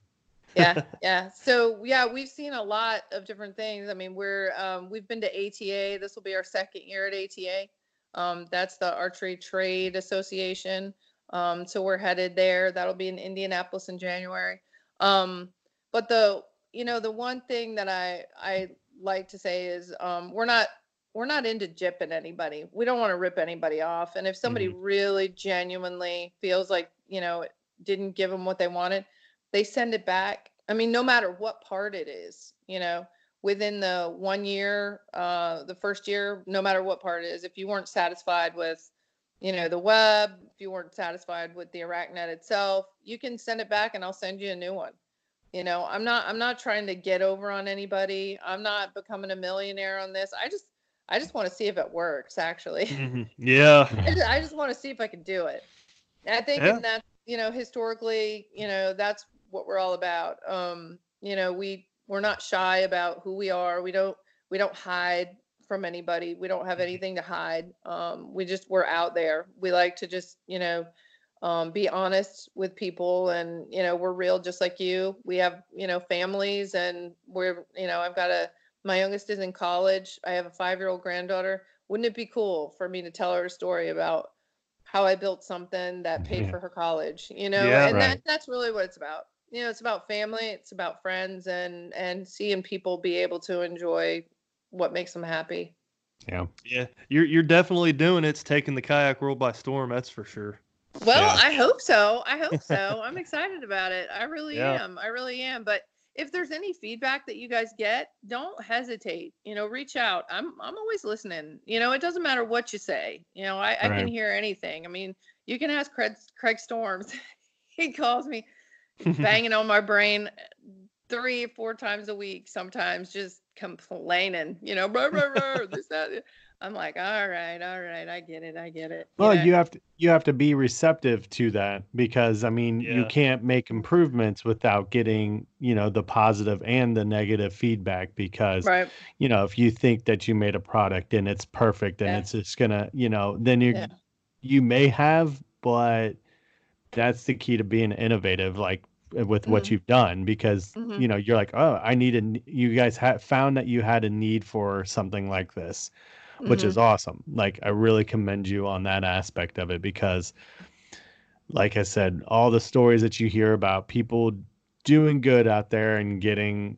Speaker 5: Yeah, yeah. So yeah, we've seen a lot of different things. I mean, we're um, we've been to ATA. This will be our second year at ATA. Um, that's the Archery Trade Association. Um, so we're headed there. That'll be in Indianapolis in January. Um, but the you know the one thing that I I like to say is um, we're not we're not into jipping anybody. We don't want to rip anybody off. And if somebody really genuinely feels like you know it didn't give them what they wanted, they send it back. I mean, no matter what part it is, you know, within the one year, uh, the first year, no matter what part it is, if you weren't satisfied with, you know, the web, if you weren't satisfied with the arachnet itself, you can send it back and I'll send you a new one. You know, I'm not I'm not trying to get over on anybody. I'm not becoming a millionaire on this. I just I just want to see if it works actually.
Speaker 3: Mhm. Yeah.
Speaker 5: I just, just want to see if I can do it. And I think
Speaker 3: Yeah.
Speaker 5: that, you know, historically, you know, that's what we're all about. Um, you know, we we're not shy about who we are. We don't we don't hide from anybody. We don't have anything to hide. Um, we just we're out there. We like to just, you know, um, be honest with people and you know we're real just like you we have you know families and we're you know i've got a my youngest is in college i have a five year old granddaughter wouldn't it be cool for me to tell her a story about how i built something that paid
Speaker 4: Yeah.
Speaker 5: for her college you know
Speaker 3: Yeah.
Speaker 5: and
Speaker 4: Right.
Speaker 5: that, that's really what it's about you know it's about family it's about friends and and seeing people be able to enjoy what makes them happy
Speaker 4: Yeah.
Speaker 3: Yeah. You're you're definitely doing it. It's taking the kayak world by storm, that's for sure.
Speaker 5: Well,
Speaker 4: Yeah.
Speaker 5: I hope so. I hope so. I'm excited about it. I really
Speaker 3: Yeah.
Speaker 5: am. I really am. But if there's any feedback that you guys get, don't hesitate. You know, reach out. I'm I'm always listening. You know, it doesn't matter what you say. You know, I, I can hear anything. I mean, you can ask Craig, Craig Storms. he calls me banging on my brain three, four times a week, sometimes just complaining, you know, blah, blah, blah, this, that. I'm like, all right, all right, I get it, I get it.
Speaker 4: Well,
Speaker 5: know?
Speaker 4: you have to you have to be receptive to that because I mean you can't make improvements without getting you know the positive and the negative feedback because
Speaker 5: right.
Speaker 4: you know if you think that you made a product and it's perfect and
Speaker 5: Yeah.
Speaker 4: it's just gonna you know then you
Speaker 5: Yeah.
Speaker 4: you may have but that's the key to being innovative like uh, with what
Speaker 5: Mhm.
Speaker 4: you've done because
Speaker 5: Mhm.
Speaker 4: you know you're like oh i need a you guys had found that you had a need for something like this which
Speaker 5: Mhm.
Speaker 4: is awesome. Like I really commend you on that aspect of it because like I said, all the stories that you hear about people doing good out there and getting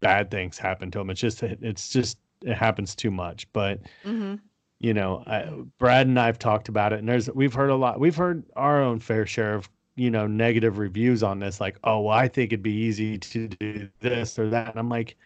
Speaker 4: bad things happen to them. It's just it's just it happens too much. But
Speaker 5: Mhm.
Speaker 4: You know, I, Brad and I've talked about it, and there's we've heard a lot. We've heard our own fair share of you know negative reviews on this. Like, oh, well, I think it'd be easy to do this or that. And I'm like,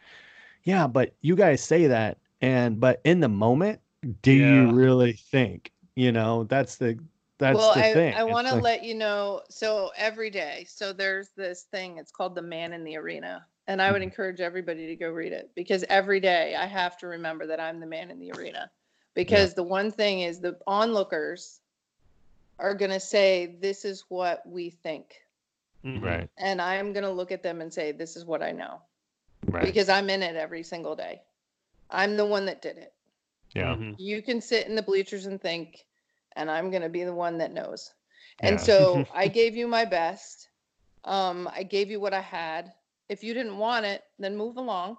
Speaker 4: yeah, but you guys say that, and but in the moment, do
Speaker 3: Yeah.
Speaker 4: you really think? You know, that's the that's
Speaker 5: well,
Speaker 4: the
Speaker 5: I,
Speaker 4: thing.
Speaker 5: I want to
Speaker 4: like-
Speaker 5: let you know. So every day, so there's this thing. It's called the Man in the Arena. And I would mm-hmm. encourage everybody to go read it because every day I have to remember that I'm the man in the arena. Because yeah. the one thing is the onlookers are going to say, This is what we think.
Speaker 4: Mm-hmm. Right.
Speaker 5: And I'm going to look at them and say, This is what I know. Right. Because I'm in it every single day. I'm the one that did it.
Speaker 4: Yeah. Mm-hmm.
Speaker 5: You can sit in the bleachers and think, and I'm going to be the one that knows. And yeah. so I gave you my best. Um, I gave you what I had. If you didn't want it, then move along.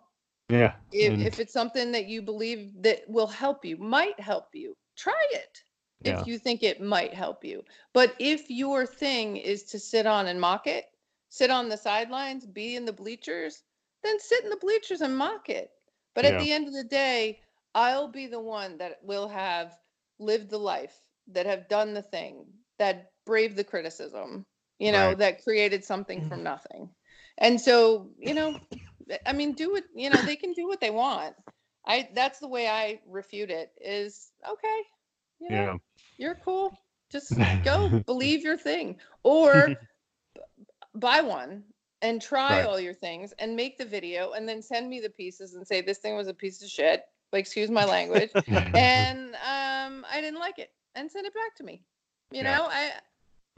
Speaker 4: Yeah.
Speaker 5: If, mm. if it's something that you believe that will help you, might help you, try it yeah. if you think it might help you. But if your thing is to sit on and mock it, sit on the sidelines, be in the bleachers, then sit in the bleachers and mock it. But yeah. at the end of the day, I'll be the one that will have lived the life, that have done the thing, that braved the criticism, you know, right. that created something from nothing. And so, you know, I mean, do it, you know, they can do what they want. I that's the way I refute it is okay. You know, yeah. You're cool. Just go believe your thing or buy one and try right. all your things and make the video and then send me the pieces and say this thing was a piece of shit like excuse my language and um i didn't like it and send it back to me you yeah. know i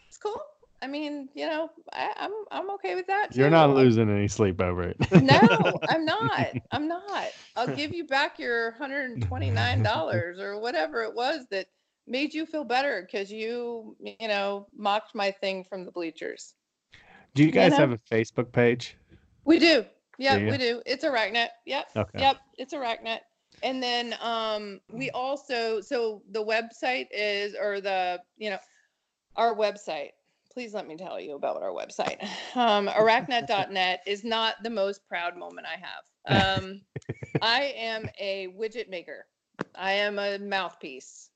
Speaker 5: it's cool i mean you know I, am I'm, I'm okay with that
Speaker 4: too. you're not losing any sleep over it
Speaker 5: no i'm not i'm not i'll give you back your 129 dollars or whatever it was that made you feel better because you you know mocked my thing from the bleachers
Speaker 4: do you guys you know? have a Facebook page?
Speaker 5: We do. Yeah, do we do. It's Arachnet. Yep. Okay. Yep. It's Arachnet. And then um, we also so the website is or the you know our website. Please let me tell you about our website. Um, arachnet.net is not the most proud moment I have. Um, I am a widget maker. I am a mouthpiece.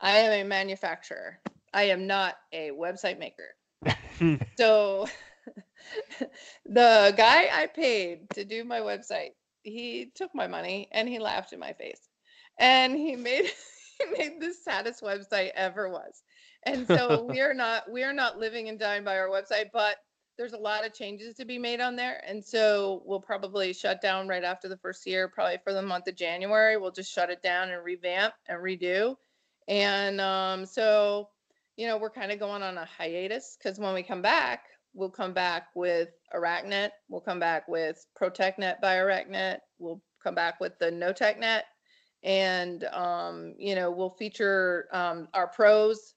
Speaker 5: I am a manufacturer. I am not a website maker. so the guy I paid to do my website, he took my money and he laughed in my face. And he made he made the saddest website ever was. And so we are not we are not living and dying by our website, but there's a lot of changes to be made on there. And so we'll probably shut down right after the first year, probably for the month of January. We'll just shut it down and revamp and redo. And um, so you know, we're kind of going on a hiatus because when we come back, we'll come back with Arachnet. We'll come back with ProtectNet by Arachnet. We'll come back with the NoTechNet. And, um, you know, we'll feature um, our pros.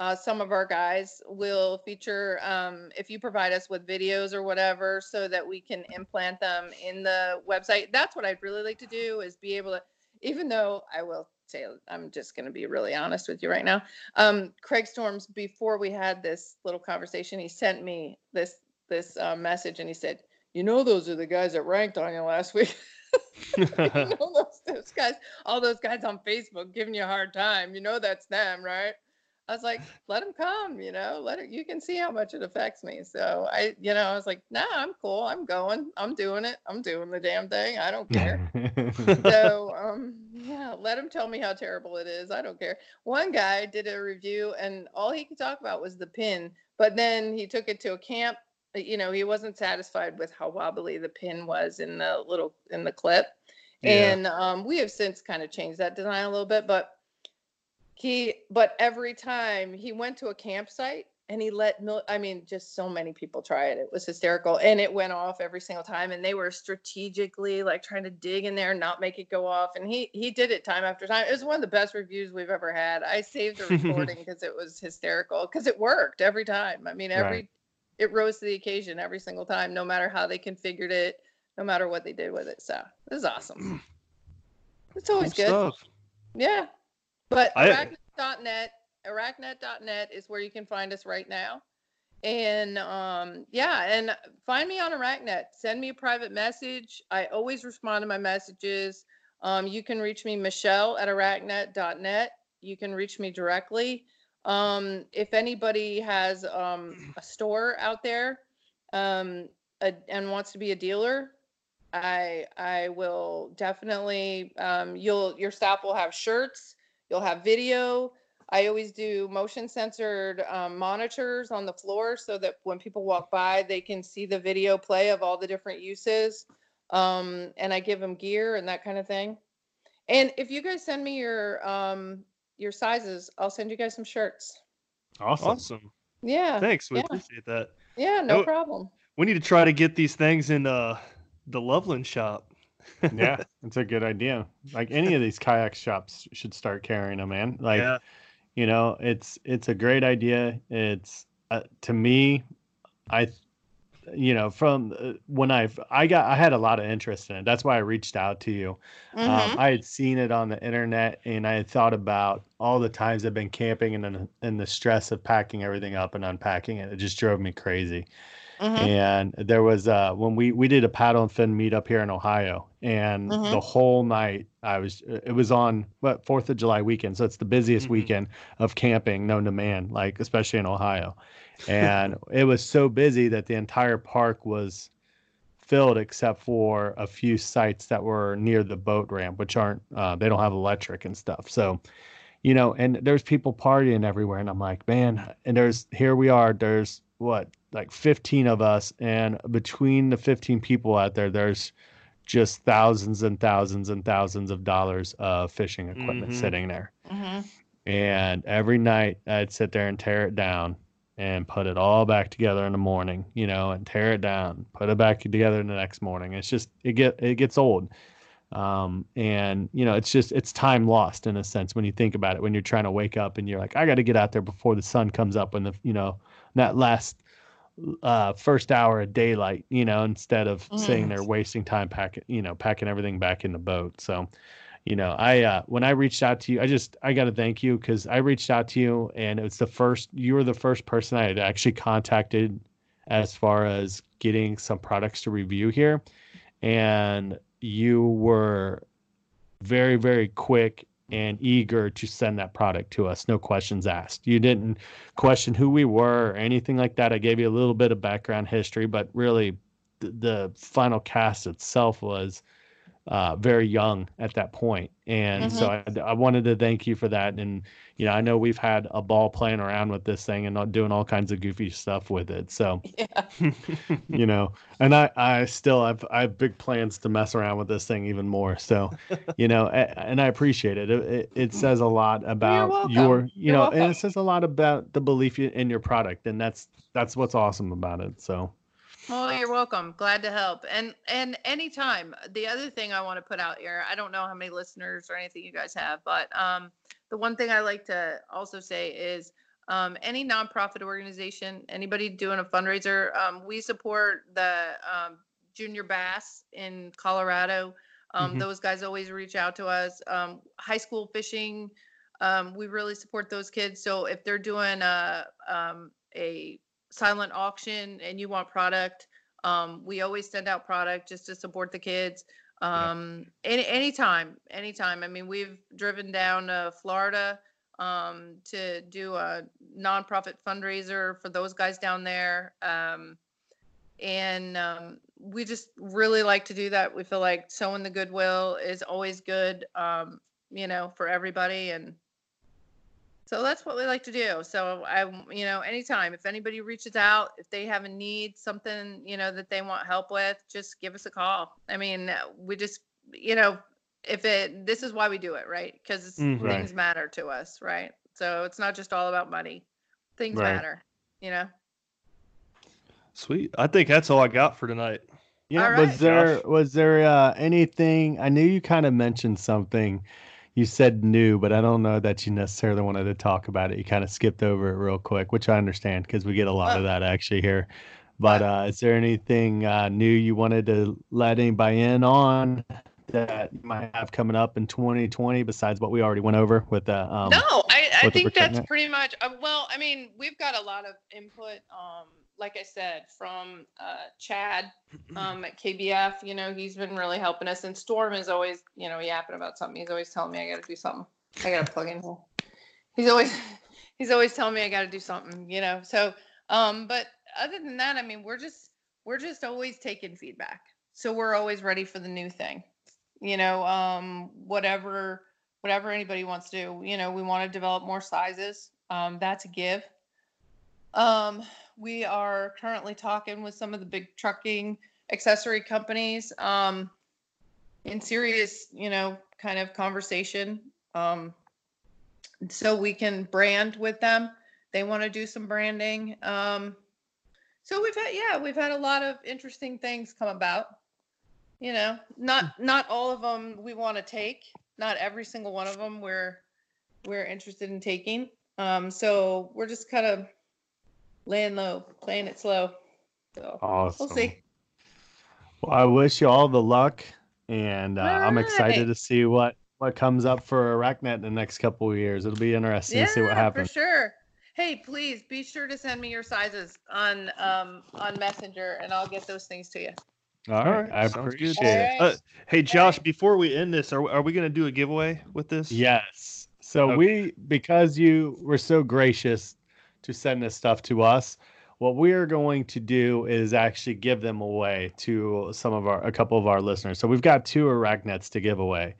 Speaker 5: Uh, some of our guys will feature, um, if you provide us with videos or whatever, so that we can implant them in the website. That's what I'd really like to do is be able to, even though I will say I'm just going to be really honest with you right now. Um, Craig Storms, before we had this little conversation, he sent me this this uh, message and he said, "You know, those are the guys that ranked on you last week." you know those, those guys, all those guys on Facebook giving you a hard time. You know that's them, right? I was like, let him come, you know, let it, you can see how much it affects me. So I, you know, I was like, nah, I'm cool. I'm going, I'm doing it. I'm doing the damn thing. I don't care. so, um, yeah, let him tell me how terrible it is. I don't care. One guy did a review and all he could talk about was the pin, but then he took it to a camp. You know, he wasn't satisfied with how wobbly the pin was in the little, in the clip. Yeah. And um, we have since kind of changed that design a little bit, but he but every time he went to a campsite and he let mil- i mean just so many people try it it was hysterical and it went off every single time and they were strategically like trying to dig in there and not make it go off and he he did it time after time it was one of the best reviews we've ever had i saved the recording because it was hysterical because it worked every time i mean every right. it rose to the occasion every single time no matter how they configured it no matter what they did with it so this is awesome it's always good, good. yeah but arachnet.net, arachnet.net is where you can find us right now. And um, yeah, and find me on Arachnet. Send me a private message. I always respond to my messages. Um, you can reach me, Michelle at arachnet.net. You can reach me directly. Um, if anybody has um, a store out there um, a, and wants to be a dealer, I I will definitely. Um, you'll your staff will have shirts. You'll have video. I always do motion censored um, monitors on the floor so that when people walk by, they can see the video play of all the different uses. Um, and I give them gear and that kind of thing. And if you guys send me your um, your sizes, I'll send you guys some shirts.
Speaker 3: Awesome. Awesome.
Speaker 5: Yeah.
Speaker 3: Thanks. We
Speaker 5: yeah.
Speaker 3: appreciate that.
Speaker 5: Yeah, no problem.
Speaker 3: We need to try to get these things in uh, the Loveland shop.
Speaker 4: Yeah, it's a good idea. Like any of these kayak shops should start carrying them, man. Like yeah you know it's it's a great idea it's uh, to me i you know from uh, when i've i got i had a lot of interest in it that's why i reached out to you um, mm-hmm. um, i had seen it on the internet and i had thought about all the times i've been camping and then and the stress of packing everything up and unpacking it it just drove me crazy Mm-hmm. And there was uh when we we did a paddle and fin meet up here in Ohio, and mm-hmm. the whole night I was it was on what Fourth of July weekend, so it's the busiest mm-hmm. weekend of camping known to man, like especially in Ohio. And it was so busy that the entire park was filled except for a few sites that were near the boat ramp, which aren't uh, they don't have electric and stuff. So you know, and there's people partying everywhere, and I'm like, man, and there's here we are, there's what like 15 of us and between the 15 people out there there's just thousands and thousands and thousands of dollars of fishing equipment mm-hmm. sitting there mm-hmm. and every night i'd sit there and tear it down and put it all back together in the morning you know and tear it down put it back together in the next morning it's just it get it gets old um, and you know it's just it's time lost in a sense when you think about it when you're trying to wake up and you're like i got to get out there before the sun comes up and the you know that last uh, first hour of daylight, you know, instead of mm. sitting there wasting time packing, you know, packing everything back in the boat. So, you know, I uh, when I reached out to you, I just I got to thank you because I reached out to you and it's the first you were the first person I had actually contacted as far as getting some products to review here, and you were very very quick and eager to send that product to us, no questions asked. You didn't question who we were or anything like that. I gave you a little bit of background history, but really the, the final cast itself was uh, very young at that point. And mm-hmm. so I, I, wanted to thank you for that. And, you know, I know we've had a ball playing around with this thing and not doing all kinds of goofy stuff with it. So, yeah. you know, and I, I still have, I have big plans to mess around with this thing even more. So, you know, and I appreciate it. It, it, it says a lot about your, you
Speaker 5: You're
Speaker 4: know,
Speaker 5: welcome.
Speaker 4: and it says a lot about the belief in your product. And that's, that's what's awesome about it. So,
Speaker 5: well, you're welcome. Glad to help. And and anytime. The other thing I want to put out here, I don't know how many listeners or anything you guys have, but um, the one thing I like to also say is um, any nonprofit organization, anybody doing a fundraiser, um, we support the um, Junior Bass in Colorado. Um, mm-hmm. Those guys always reach out to us. Um, high school fishing, um, we really support those kids. So if they're doing a, um, a silent auction and you want product, um, we always send out product just to support the kids. Um, any anytime, anytime. I mean, we've driven down to Florida um, to do a nonprofit fundraiser for those guys down there. Um, and um, we just really like to do that. We feel like showing the goodwill is always good, um, you know, for everybody. And so that's what we like to do. So I, you know, anytime if anybody reaches out, if they have a need, something, you know, that they want help with, just give us a call. I mean, we just, you know, if it, this is why we do it, right? Because mm, things matter to us, right? So it's not just all about money. Things right. matter, you know.
Speaker 3: Sweet. I think that's all I got for tonight.
Speaker 4: Yeah. Right. Was there Josh. was there uh, anything? I knew you kind of mentioned something you said new, but I don't know that you necessarily wanted to talk about it. You kind of skipped over it real quick, which I understand because we get a lot of that actually here. But uh, is there anything uh, new you wanted to let anybody in on that you might have coming up in 2020 besides what we already went over with the? Um,
Speaker 5: no, I, I think that's pretty much. Uh, well, I mean, we've got a lot of input. Um, like I said, from uh, Chad um, at KBF. You know, he's been really helping us. And Storm is always, you know, yapping about something. He's always telling me I got to do something. I got to plug in here. He's always, he's always telling me I got to do something. You know, so, um, but other than that, I mean, we're just, we're just always taking feedback. So we're always ready for the new thing. You know, um, whatever whatever anybody wants to do. You know, we want to develop more sizes. Um, that's a give. Um, we are currently talking with some of the big trucking accessory companies um, in serious, you know, kind of conversation. Um, so we can brand with them. They want to do some branding. Um, so we've had, yeah, we've had a lot of interesting things come about. You know, not not all of them we want to take. Not every single one of them we're we're interested in taking. Um, so we're just kind of laying low, playing it slow. So awesome. we'll see.
Speaker 4: Well, I wish you all the luck, and uh, I'm excited to see what what comes up for Arachnet in the next couple of years. It'll be interesting
Speaker 5: yeah,
Speaker 4: to see what happens.
Speaker 5: For sure. Hey, please be sure to send me your sizes on um on Messenger, and I'll get those things to you.
Speaker 4: All right, I appreciate it.
Speaker 3: Uh, hey, Josh, right. before we end this, are are we going to do a giveaway with this?
Speaker 4: Yes. So okay. we, because you were so gracious to send this stuff to us, what we are going to do is actually give them away to some of our a couple of our listeners. So we've got two Arachnets to give away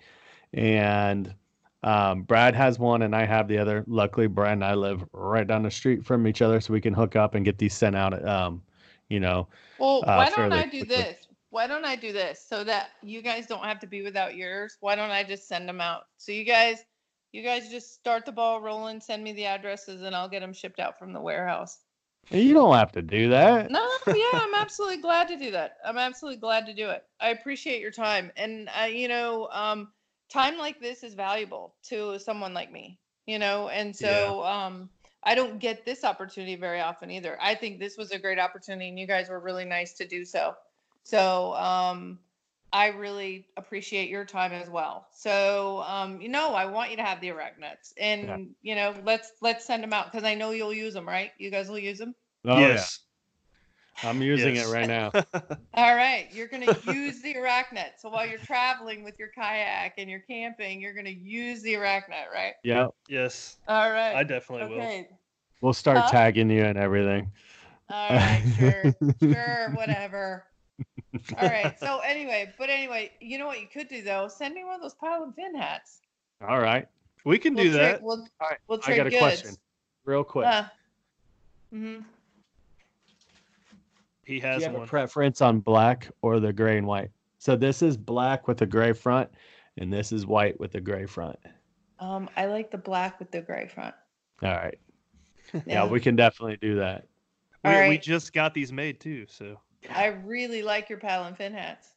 Speaker 4: and um, Brad has one and I have the other. Luckily, Brad and I live right down the street from each other, so we can hook up and get these sent out. Um, you know.
Speaker 5: Well, uh, why don't I do quickly. this? Why don't I do this so that you guys don't have to be without yours? Why don't I just send them out? So you guys, you guys just start the ball rolling. Send me the addresses, and I'll get them shipped out from the warehouse.
Speaker 4: You don't have to do that.
Speaker 5: No, yeah, I'm absolutely glad to do that. I'm absolutely glad to do it. I appreciate your time, and uh, you know, um, time like this is valuable to someone like me, you know, and so yeah. um, I don't get this opportunity very often either. I think this was a great opportunity, and you guys were really nice to do so. So um, I really appreciate your time as well. So um, you know, I want you to have the Arachnets, and yeah. you know, let's let's send them out because I know you'll use them, right? You guys will use them.
Speaker 4: Oh, yes. I'm using yes. it right now.
Speaker 5: All right. You're going to use the Arachnet. So while you're traveling with your kayak and you're camping, you're going to use the Arachnet, right?
Speaker 4: Yeah.
Speaker 3: Yes.
Speaker 5: All right.
Speaker 3: I definitely okay. will.
Speaker 4: We'll start huh? tagging you and everything.
Speaker 5: All right. Sure. sure. Whatever. All right. So anyway, but anyway, you know what you could do though? Send me one of those Paddle & Fin hats.
Speaker 4: All right.
Speaker 3: We can we'll do that.
Speaker 5: We'll,
Speaker 4: All right.
Speaker 5: We'll
Speaker 4: I got a
Speaker 5: goods.
Speaker 4: question. Real quick. Uh,
Speaker 5: mm-hmm.
Speaker 3: He has
Speaker 4: Do you have
Speaker 3: one.
Speaker 4: a preference on black or the gray and white? So this is black with a gray front, and this is white with a gray front.
Speaker 5: Um, I like the black with the gray front.
Speaker 4: All right. Yeah, yeah we can definitely do that.
Speaker 3: We, right. we just got these made too, so.
Speaker 5: I really like your Paddle & Fin hats.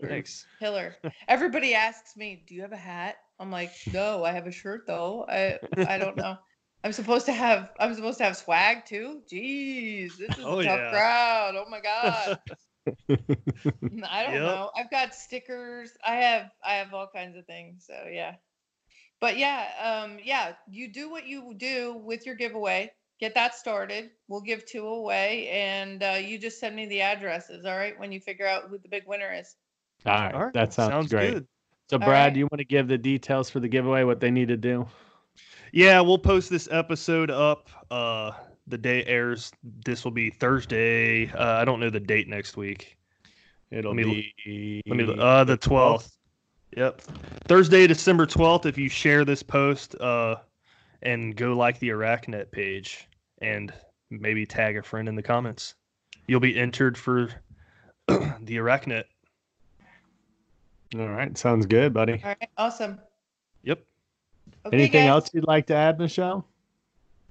Speaker 3: Thanks.
Speaker 5: Killer. Everybody asks me, "Do you have a hat?" I'm like, "No, I have a shirt though. I I don't know." I'm supposed to have I'm supposed to have swag too. Jeez, this is oh, a tough yeah. crowd. Oh my god. I don't yep. know. I've got stickers. I have I have all kinds of things. So yeah. But yeah, um, yeah, you do what you do with your giveaway. Get that started. We'll give two away, and uh, you just send me the addresses. All right, when you figure out who the big winner is.
Speaker 4: All right, all right. that sounds, sounds great. Good. So, Brad, right. do you want to give the details for the giveaway? What they need to do?
Speaker 3: Yeah, we'll post this episode up. Uh, the day airs. This will be Thursday. Uh, I don't know the date next week.
Speaker 4: It'll let me, be
Speaker 3: let me uh the twelfth. Yep, Thursday, December twelfth. If you share this post, uh, and go like the Arachnet page, and maybe tag a friend in the comments, you'll be entered for the Arachnet.
Speaker 4: All right, sounds good, buddy.
Speaker 5: All right, awesome.
Speaker 3: Yep.
Speaker 4: Okay, Anything guys. else you'd like to add, Michelle?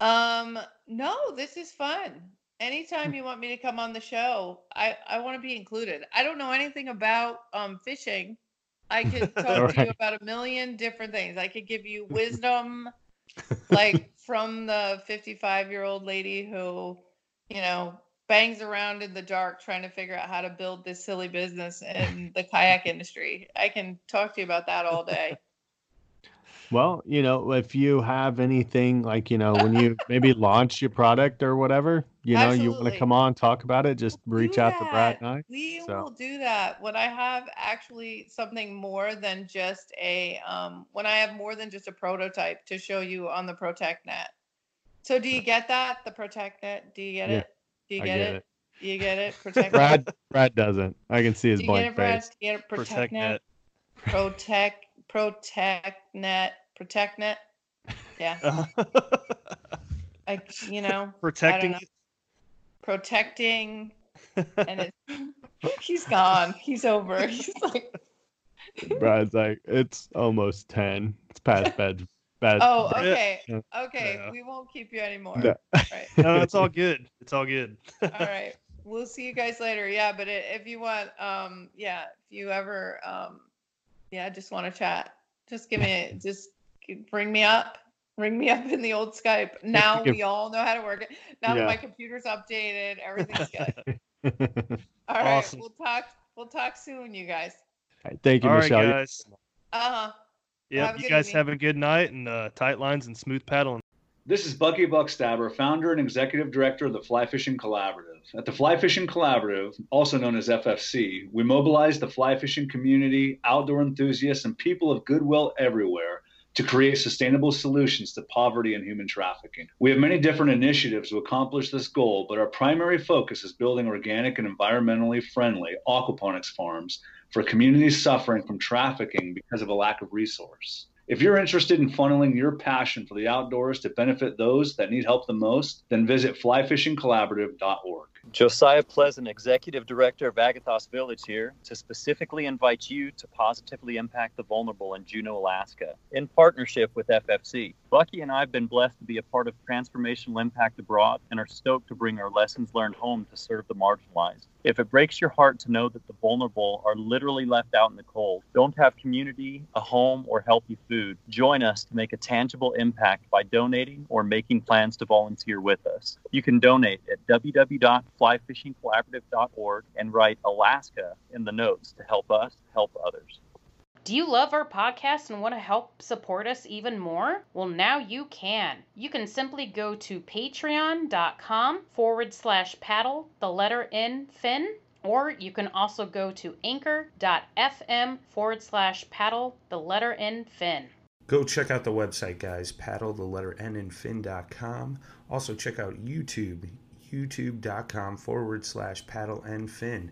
Speaker 5: Um, no, this is fun. Anytime you want me to come on the show, I, I want to be included. I don't know anything about um, fishing. I could talk right. to you about a million different things. I could give you wisdom, like from the 55 year old lady who, you know, bangs around in the dark trying to figure out how to build this silly business in the kayak industry. I can talk to you about that all day.
Speaker 4: Well, you know, if you have anything like, you know, when you maybe launch your product or whatever, you know, Absolutely. you want to come on, talk about it, just we'll reach out to Brad and I.
Speaker 5: We so. will do that. When I have actually something more than just a, um, when I have more than just a prototype to show you on the Protect Net. So do you get that? The Protect Net? Do you get yeah, it? Do you get, get it? it? Do you get it?
Speaker 4: Protect Brad, Brad doesn't. I can see his blank
Speaker 5: face. Do you get it, Brad? Do you get it? Protect, Protect Net? Protect, Protect Net protecting it. Yeah. I, you know,
Speaker 3: protecting
Speaker 5: know. protecting, and it's he's gone. He's over. He's like.
Speaker 4: Brad's like, it's almost ten. It's past bed.
Speaker 5: Bed. Oh, okay, okay. Yeah. We won't keep you anymore.
Speaker 3: No. Right. no, it's all good. It's all good.
Speaker 5: all right. We'll see you guys later. Yeah, but if you want, um, yeah, if you ever, um, yeah, just want to chat, just give me, just bring me up Ring me up in the old Skype. Now we all know how to work it. Now yeah. that my computer's updated, everything's good. all right, awesome. we'll talk. We'll talk soon, you guys.
Speaker 4: Right, thank you, all Michelle.
Speaker 3: Right, guys.
Speaker 5: Uh huh.
Speaker 3: Yep, you guys evening. have a good night and uh, tight lines and smooth paddling.
Speaker 6: This is Bucky Buckstaff, founder and executive director of the Fly Fishing Collaborative. At the Fly Fishing Collaborative, also known as FFC, we mobilize the fly fishing community, outdoor enthusiasts, and people of goodwill everywhere to create sustainable solutions to poverty and human trafficking. We have many different initiatives to accomplish this goal, but our primary focus is building organic and environmentally friendly aquaponics farms for communities suffering from trafficking because of a lack of resource. If you're interested in funneling your passion for the outdoors to benefit those that need help the most, then visit flyfishingcollaborative.org.
Speaker 7: Josiah Pleasant, Executive Director of Agathos Village here, to specifically invite you to positively impact the vulnerable in Juneau, Alaska, in partnership with FFC. Bucky and I have been blessed to be a part of Transformational Impact Abroad and are stoked to bring our lessons learned home to serve the marginalized. If it breaks your heart to know that the vulnerable are literally left out in the cold, don't have community, a home, or healthy food, join us to make a tangible impact by donating or making plans to volunteer with us. You can donate at www.flyfishingcollaborative.org and write Alaska in the notes to help us help others.
Speaker 8: Do you love our podcast and want to help support us even more? Well, now you can. You can simply go to patreon.com forward slash paddle, the letter N fin, or you can also go to anchor.fm forward slash paddle, the letter N fin.
Speaker 2: Go check out the website, guys. Paddle, the letter N and fin.com. Also, check out YouTube, youtube.com forward slash paddle and fin.